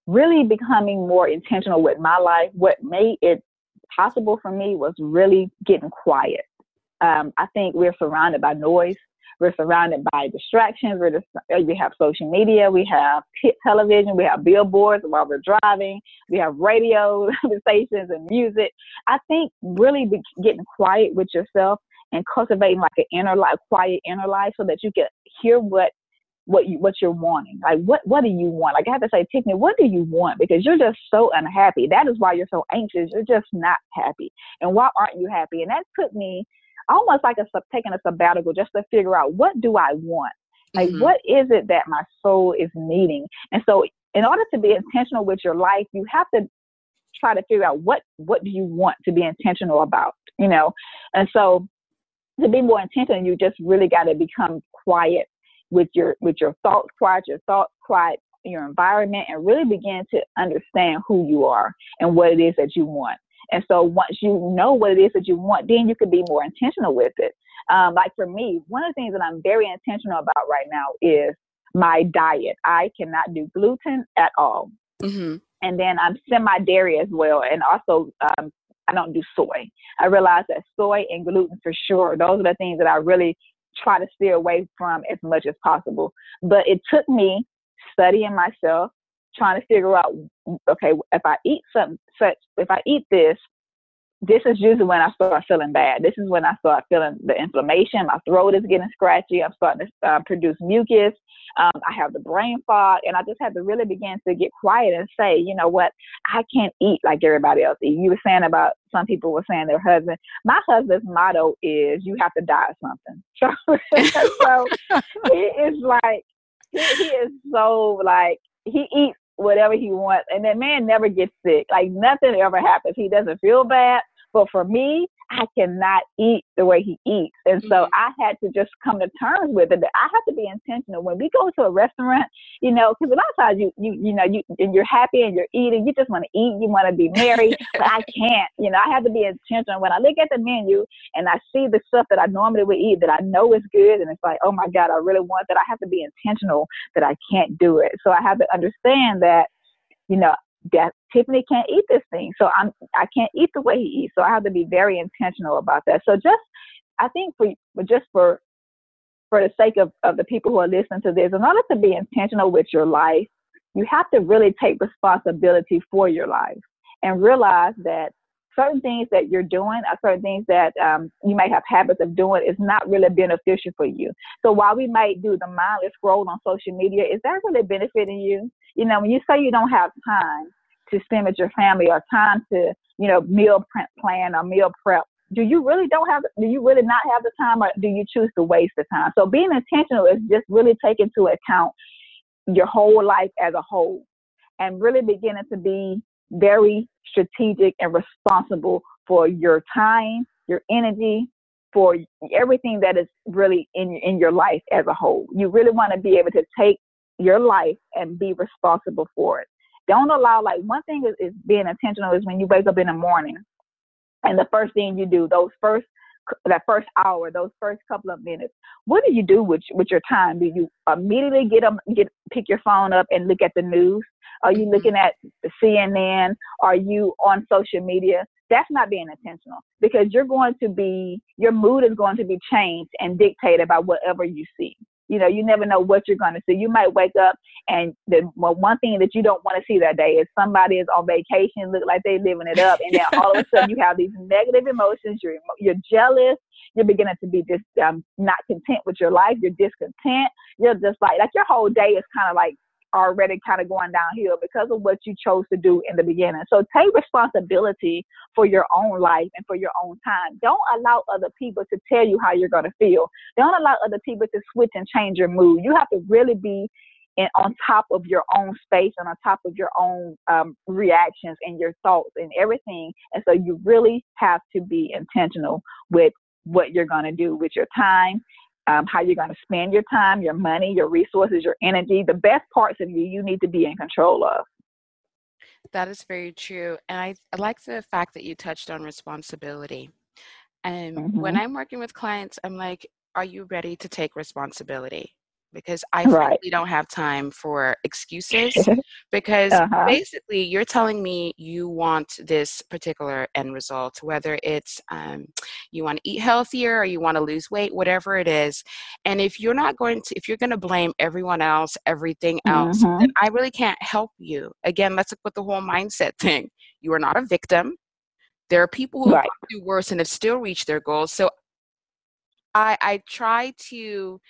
really becoming more intentional with my life what made it possible for me was really getting quiet. Um, I think we're surrounded by noise. We're surrounded by distractions. We're just, uh, we have social media, we have t- television, we have billboards while we're driving, we have radio stations and music. I think really getting quiet with yourself and cultivating like an inner life, quiet inner life, so that you can hear what what you what you're wanting. Like what what do you want? Like I have to say, Tiffany, what do you want? Because you're just so unhappy. That is why you're so anxious. You're just not happy. And why aren't you happy? And that took me almost like a taking a sabbatical just to figure out what do I want? Like mm-hmm. what is it that my soul is needing? And so in order to be intentional with your life, you have to try to figure out what what do you want to be intentional about, you know? And so to be more intentional, you just really got to become quiet with your with your thoughts quiet, your thoughts quiet, your environment, and really begin to understand who you are and what it is that you want. And so once you know what it is that you want, then you can be more intentional with it. Um, like for me, one of the things that I'm very intentional about right now is my diet. I cannot do gluten at all. Mm-hmm. And then I'm semi dairy as well. And also, um, I don't do soy. I realize that soy and gluten for sure, those are the things that I really try to steer away from as much as possible. But it took me studying myself, trying to figure out, okay, if I eat something such, if I eat this, this is usually when I start feeling bad. This is when I start feeling the inflammation. My throat is getting scratchy. I'm starting to uh, produce mucus. Um, I have the brain fog, and I just had to really begin to get quiet and say, you know what, I can't eat like everybody else. You were saying about some people were saying their husband. My husband's motto is, "You have to die of something." So, so he is like, he, he is so like he eats whatever he wants, and that man never gets sick. Like nothing ever happens. He doesn't feel bad. But for me, I cannot eat the way he eats. And so mm-hmm. I had to just come to terms with it. I have to be intentional. When we go to a restaurant, you know, because a lot of times you, you, you know, you, and you're happy and you're eating, you just want to eat, you want to be merry, but I can't, you know, I have to be intentional. When I look at the menu and I see the stuff that I normally would eat that I know is good, and it's like, oh my God, I really want that, I have to be intentional that I can't do it. So I have to understand that, you know, that Tiffany can't eat this thing. So I'm I can't eat the way he eats. So I have to be very intentional about that. So just I think for just for for the sake of, of the people who are listening to this, in order to be intentional with your life, you have to really take responsibility for your life and realize that certain things that you're doing are certain things that um, you may have habits of doing is not really beneficial for you. So while we might do the mindless scroll on social media, is that really benefiting you? You know, when you say you don't have time to spend with your family or time to, you know, meal plan or meal prep, do you really don't have, do you really not have the time or do you choose to waste the time? So being intentional is just really taking into account your whole life as a whole and really beginning to be very strategic and responsible for your time, your energy, for everything that is really in in your life as a whole. You really want to be able to take your life and be responsible for it. Don't allow like one thing is, is being intentional is when you wake up in the morning and the first thing you do, those first that first hour, those first couple of minutes, what do you do with with your time? Do you immediately get them get pick your phone up and look at the news? Are you looking at CNN? Are you on social media? That's not being intentional because you're going to be your mood is going to be changed and dictated by whatever you see. You know, you never know what you're going to see. You might wake up and the well, one thing that you don't want to see that day is somebody is on vacation, look like they're living it up, and then all of a sudden you have these negative emotions. You're you're jealous. You're beginning to be just um, not content with your life. You're discontent. You're just like like your whole day is kind of like already kind of going downhill because of what you chose to do in the beginning. So take responsibility for your own life and for your own time. Don't allow other people to tell you how you're going to feel. Don't allow other people to switch and change your mood. You have to really be in, on top of your own space and on top of your own um, reactions and your thoughts and everything. And so you really have to be intentional with what you're going to do with your time um, how you're going to spend your time, your money, your resources, your energy. The best parts of you, you need to be in control of. That is very true. And I, I like the fact that you touched on responsibility. And mm-hmm. when I'm working with clients, I'm like, are you ready to take responsibility? Because I right. frankly don't have time for excuses. because uh-huh. basically, you're telling me you want this particular end result, whether it's um, you want to eat healthier or you want to lose weight, whatever it is. And if you're not going to, if you're going to blame everyone else, everything else, mm-hmm. then I really can't help you. Again, let's look at the whole mindset thing. You are not a victim. There are people who right. do worse and have still reached their goals. So I, I try to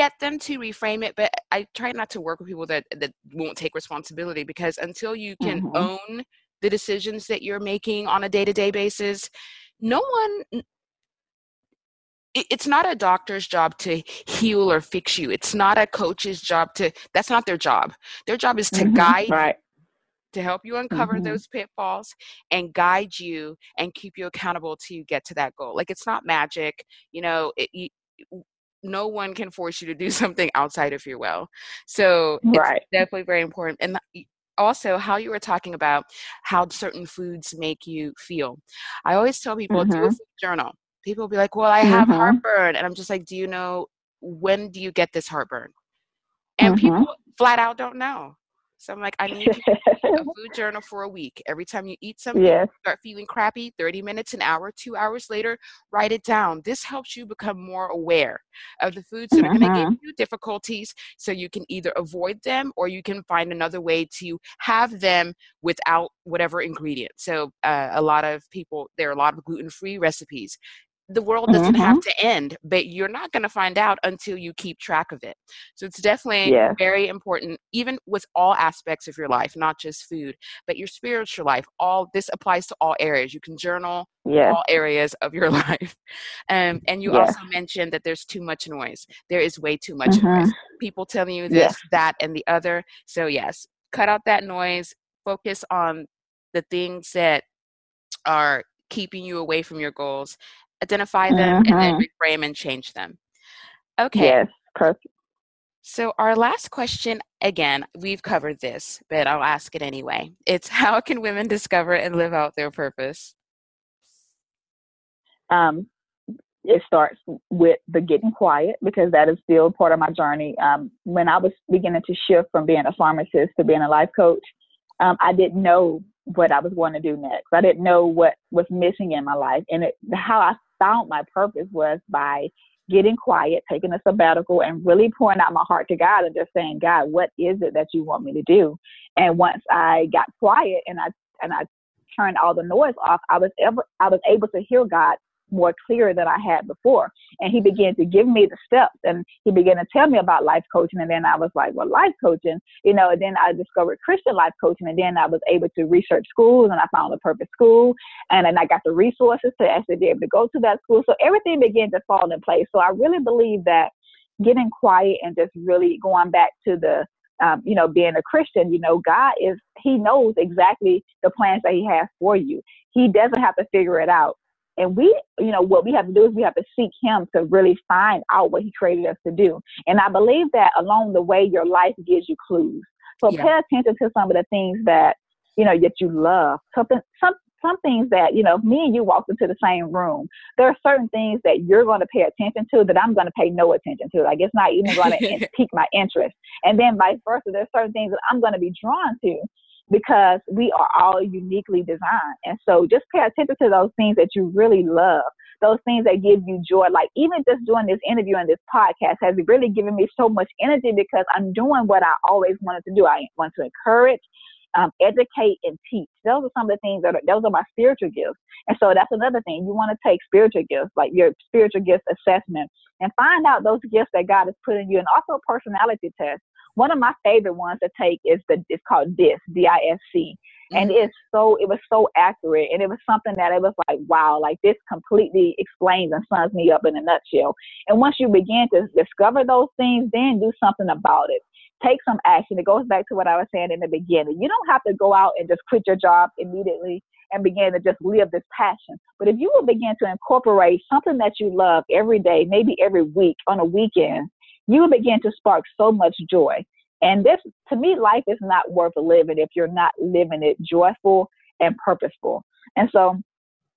get them to reframe it but i try not to work with people that that won't take responsibility because until you can mm-hmm. own the decisions that you're making on a day-to-day basis no one it's not a doctor's job to heal or fix you it's not a coach's job to that's not their job their job is to mm-hmm. guide right. to help you uncover mm-hmm. those pitfalls and guide you and keep you accountable to get to that goal like it's not magic you know it, no one can force you to do something outside of your will. So right. it's definitely very important. And also how you were talking about how certain foods make you feel. I always tell people mm-hmm. do a mm-hmm. food journal. People will be like, "Well, I have mm-hmm. heartburn," and I'm just like, "Do you know when do you get this heartburn?" And mm-hmm. people flat out don't know. So I'm like, I need a food journal for a week. Every time you eat something, yes. you start feeling crappy, 30 minutes, an hour, two hours later, write it down. This helps you become more aware of the foods that are going to give mm-hmm. you difficulties so you can either avoid them or you can find another way to have them without whatever ingredient. So uh, a lot of people, there are a lot of gluten-free recipes the world doesn't mm-hmm. have to end, but you're not going to find out until you keep track of it. So it's definitely yeah. very important, even with all aspects of your life, not just food, but your spiritual life. All this applies to all areas. You can journal yeah. all areas of your life. Um, and you yeah. also mentioned that there's too much noise. There is way too much mm-hmm. noise. People telling you this, that, and the other. So yes, cut out that noise. Focus on the things that are keeping you away from your goals. Identify them Mm-hmm. and then reframe and change them. Okay. Yes, perfect. So, our last question again, we've covered this, but I'll ask it anyway. It's how can women discover and live out their purpose? Um, it starts with the getting quiet because that is still part of my journey. Um, when I was beginning to shift from being a pharmacist to being a life coach, um, I didn't know what I was going to do next. I didn't know what was missing in my life. And it, how I found my purpose was by getting quiet, taking a sabbatical, and really pouring out my heart to God and just saying, God, what is it that you want me to do? And once I got quiet and I and I turned all the noise off, I was ever I was able to hear God more clear than I had before. And he began to give me the steps and he began to tell me about life coaching. And then I was like, well, life coaching, you know, and then I discovered Christian life coaching. And then I was able to research schools and I found a purpose school. And then I got the resources to actually be able to go to that school. So everything began to fall in place. So I really believe that getting quiet and just really going back to the um, you know, being a Christian, you know, God is, He knows exactly the plans that He has for you. He doesn't have to figure it out. And we, you know, what we have to do is we have to seek Him to really find out what He created us to do. And I believe that along the way, your life gives you clues. So Yeah. pay attention to some of the things that, you know, that you love. Something, some, some things that, you know, if me and you walked into the same room, there are certain things that you're going to pay attention to that I'm going to pay no attention to. Like it's not even going to pique my interest. And then vice versa, there's certain things that I'm going to be drawn to because we are all uniquely designed. And so just pay attention to those things that you really love, those things that give you joy. Like even just doing this interview and this podcast has really given me so much energy because I'm doing what I always wanted to do. I want to encourage, um, educate, and teach. Those are some of the things that are, those are my spiritual gifts. And so that's another thing. You want to take spiritual gifts, like your spiritual gifts assessment, and find out those gifts that God has put in you, and also a personality test. One of my favorite ones to take is the it's called DISC, D-I-S-C, and mm-hmm. it's so it was so accurate, and it was something that it was like wow, like this completely explains and sums me up in a nutshell. And once you begin to discover those things, then do something about it. Take some action. It goes back to what I was saying in the beginning. You don't have to go out and just quit your job immediately and begin to just live this passion. But if you will begin to incorporate something that you love every day, maybe every week on a weekend, you begin to spark so much joy. And this, to me, life is not worth living if you're not living it joyful and purposeful. And so,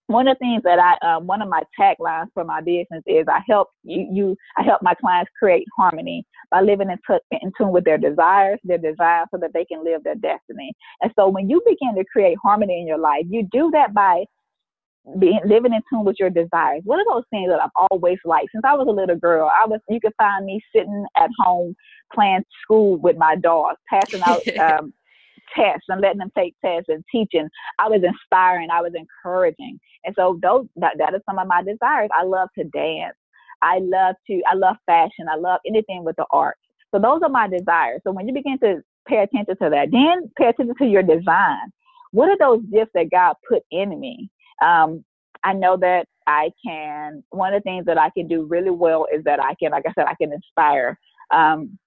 one of the things that I, uh, one of my taglines for my business is I help you, you, I help my clients create harmony by living in, t- in tune with their desires, their desires, so that they can live their destiny. And so, when you begin to create harmony in your life, you do that by being living in tune with your desires. What are those things that I've always liked? Since I was a little girl, I was you could find me sitting at home playing school with my dogs, passing out um, tests and letting them take tests and teaching. I was inspiring, I was encouraging. And so those that, that is some of my desires. I love to dance. I love to I love fashion. I love anything with the arts. So those are my desires. So when you begin to pay attention to that, then pay attention to your design. What are those gifts that God put in me? Um, I know that I can, one of the things that I can do really well is that I can, like I said, I can inspire. Um,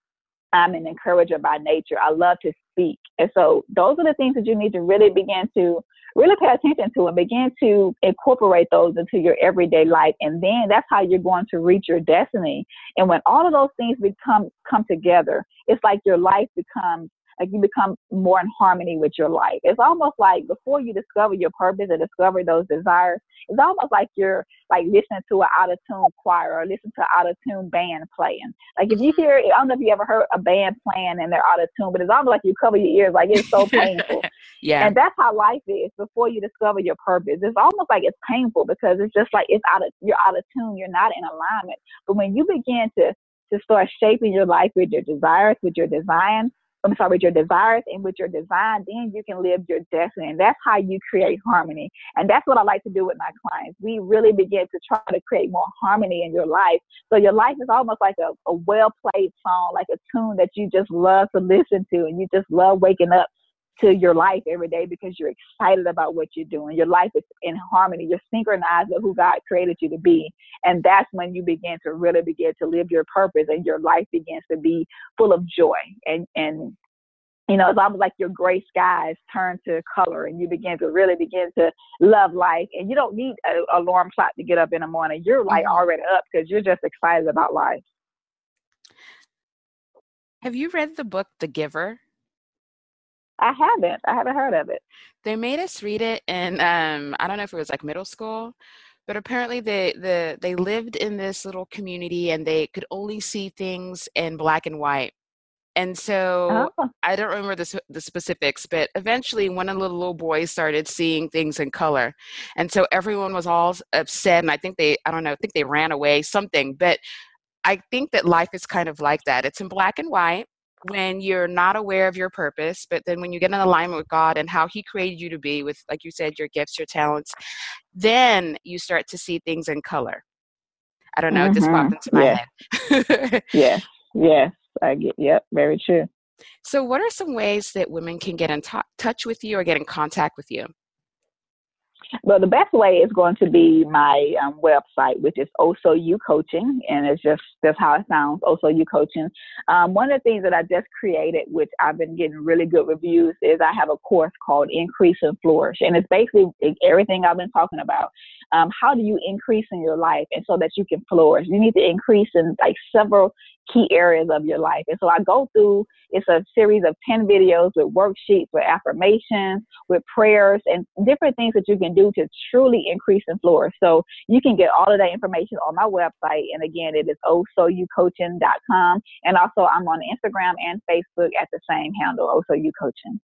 I'm an encourager by nature. I love to speak. And so those are the things that you need to really begin to really pay attention to and begin to incorporate those into your everyday life. And then that's how you're going to reach your destiny. And when all of those things become come together, it's like your life becomes like you become more in harmony with your life. It's almost like before you discover your purpose and discover those desires, it's almost like you're like listening to an out of tune choir or listening to an out of tune band playing. Like if you mm-hmm. hear, I don't know if you ever heard a band playing and they're out of tune, but it's almost like you cover your ears, like it's so painful. yeah. And that's how life is before you discover your purpose. It's almost like it's painful because it's just like it's out of you're out of tune, you're not in alignment. But when you begin to to start shaping your life with your desires, with your design, I'm sorry, with your desires and with your design, then you can live your destiny. And that's how you create harmony. And that's what I like to do with my clients. We really begin to try to create more harmony in your life. So your life is almost like a, a well played song, like a tune that you just love to listen to and you just love waking up to your life every day because you're excited about what you're doing. Your life is in harmony. You're synchronized with who God created you to be. And that's when you begin to really begin to live your purpose and your life begins to be full of joy and, and you know, it's almost like your gray skies turn to color and you begin to really begin to love life. And you don't need an alarm clock to get up in the morning. You're like mm-hmm. already up because you're just excited about life. Have you read the book The Giver? I haven't. I haven't heard of it. They made us read it in um I don't know if it was like middle school, but apparently they the they lived in this little community and they could only see things in black and white and so oh. I don't remember the, the specifics, but eventually one of the little boys started seeing things in color. And so everyone was all upset. And I think they, I don't know, I think they ran away, something. But I think that life is kind of like that. It's in black and white when you're not aware of your purpose, but then when you get in alignment with God and how He created you to be, with, like you said, your gifts, your talents, then you start to see things in color. I don't know, mm-hmm. it just popped into my yeah. head. yeah, yeah. I get, yep, very true. So, what are some ways that women can get in t- touch with you or get in contact with you? Well, the best way is going to be my um, website, which is Also You Coaching, and it's just that's how it sounds. Also You Coaching. Um, one of the things that I just created, which I've been getting really good reviews, is I have a course called Increase and Flourish, and it's basically everything I've been talking about. Um, how do you increase in your life, and so that you can flourish? You need to increase in like several key areas of your life. And so I go through, it's a series of 10 videos with worksheets, with affirmations, with prayers, and different things that you can do to truly increase and flourish. So you can get all of that information on my website. And again, it is ohsoyoucoaching.com. And also I'm on Instagram and Facebook at the same handle, ohsoyoucoaching.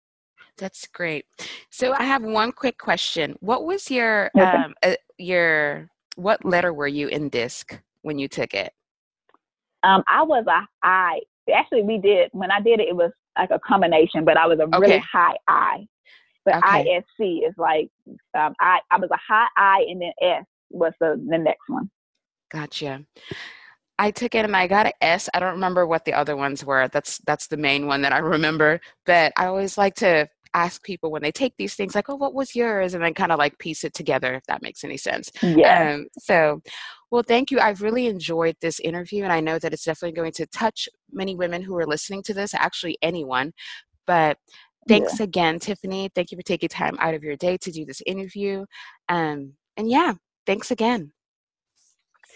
That's great. So I have one quick question. What was your, um, uh, your, what letter were you in DISC when you took it? Um, I was a I. Actually, we did when I did it. It was like a combination, but I was a okay. really high I. But okay. ISC is like um, I. I was a high I, and then S was the the next one. Gotcha. I took it and I got an S. I don't remember what the other ones were. That's that's the main one that I remember. But I always like to ask people when they take these things like, "Oh, what was yours?" and then kind of like piece it together if that makes any sense. Yeah. Um, so, well, thank you. I've really enjoyed this interview, and I know that it's definitely going to touch many women who are listening to this. Actually, anyone. But thanks yeah. again, Tiffany. Thank you for taking time out of your day to do this interview. Um, and yeah, thanks again.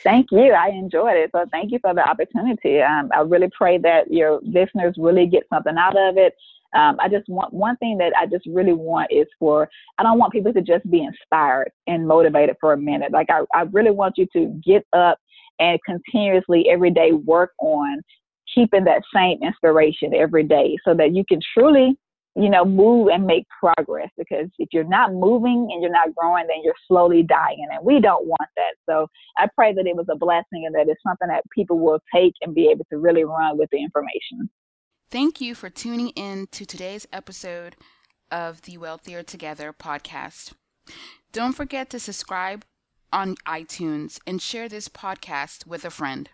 Thank you. I enjoyed it. So thank you for the opportunity. Um, I really pray that your listeners really get something out of it um, I just want one thing that I just really want is for I don't want people to just be inspired and motivated for a minute. Like I, I really want you to get up and continuously every day work on keeping that same inspiration every day so that you can truly you know move and make progress. Because if you're not moving and you're not growing then you're slowly dying and we don't want that. So i pray that it was a blessing and that it's something that people will take and be able to really run with the information Thank you for tuning in to today's episode of the Wellthier Together podcast. Don't forget to subscribe on iTunes and share this podcast with a friend.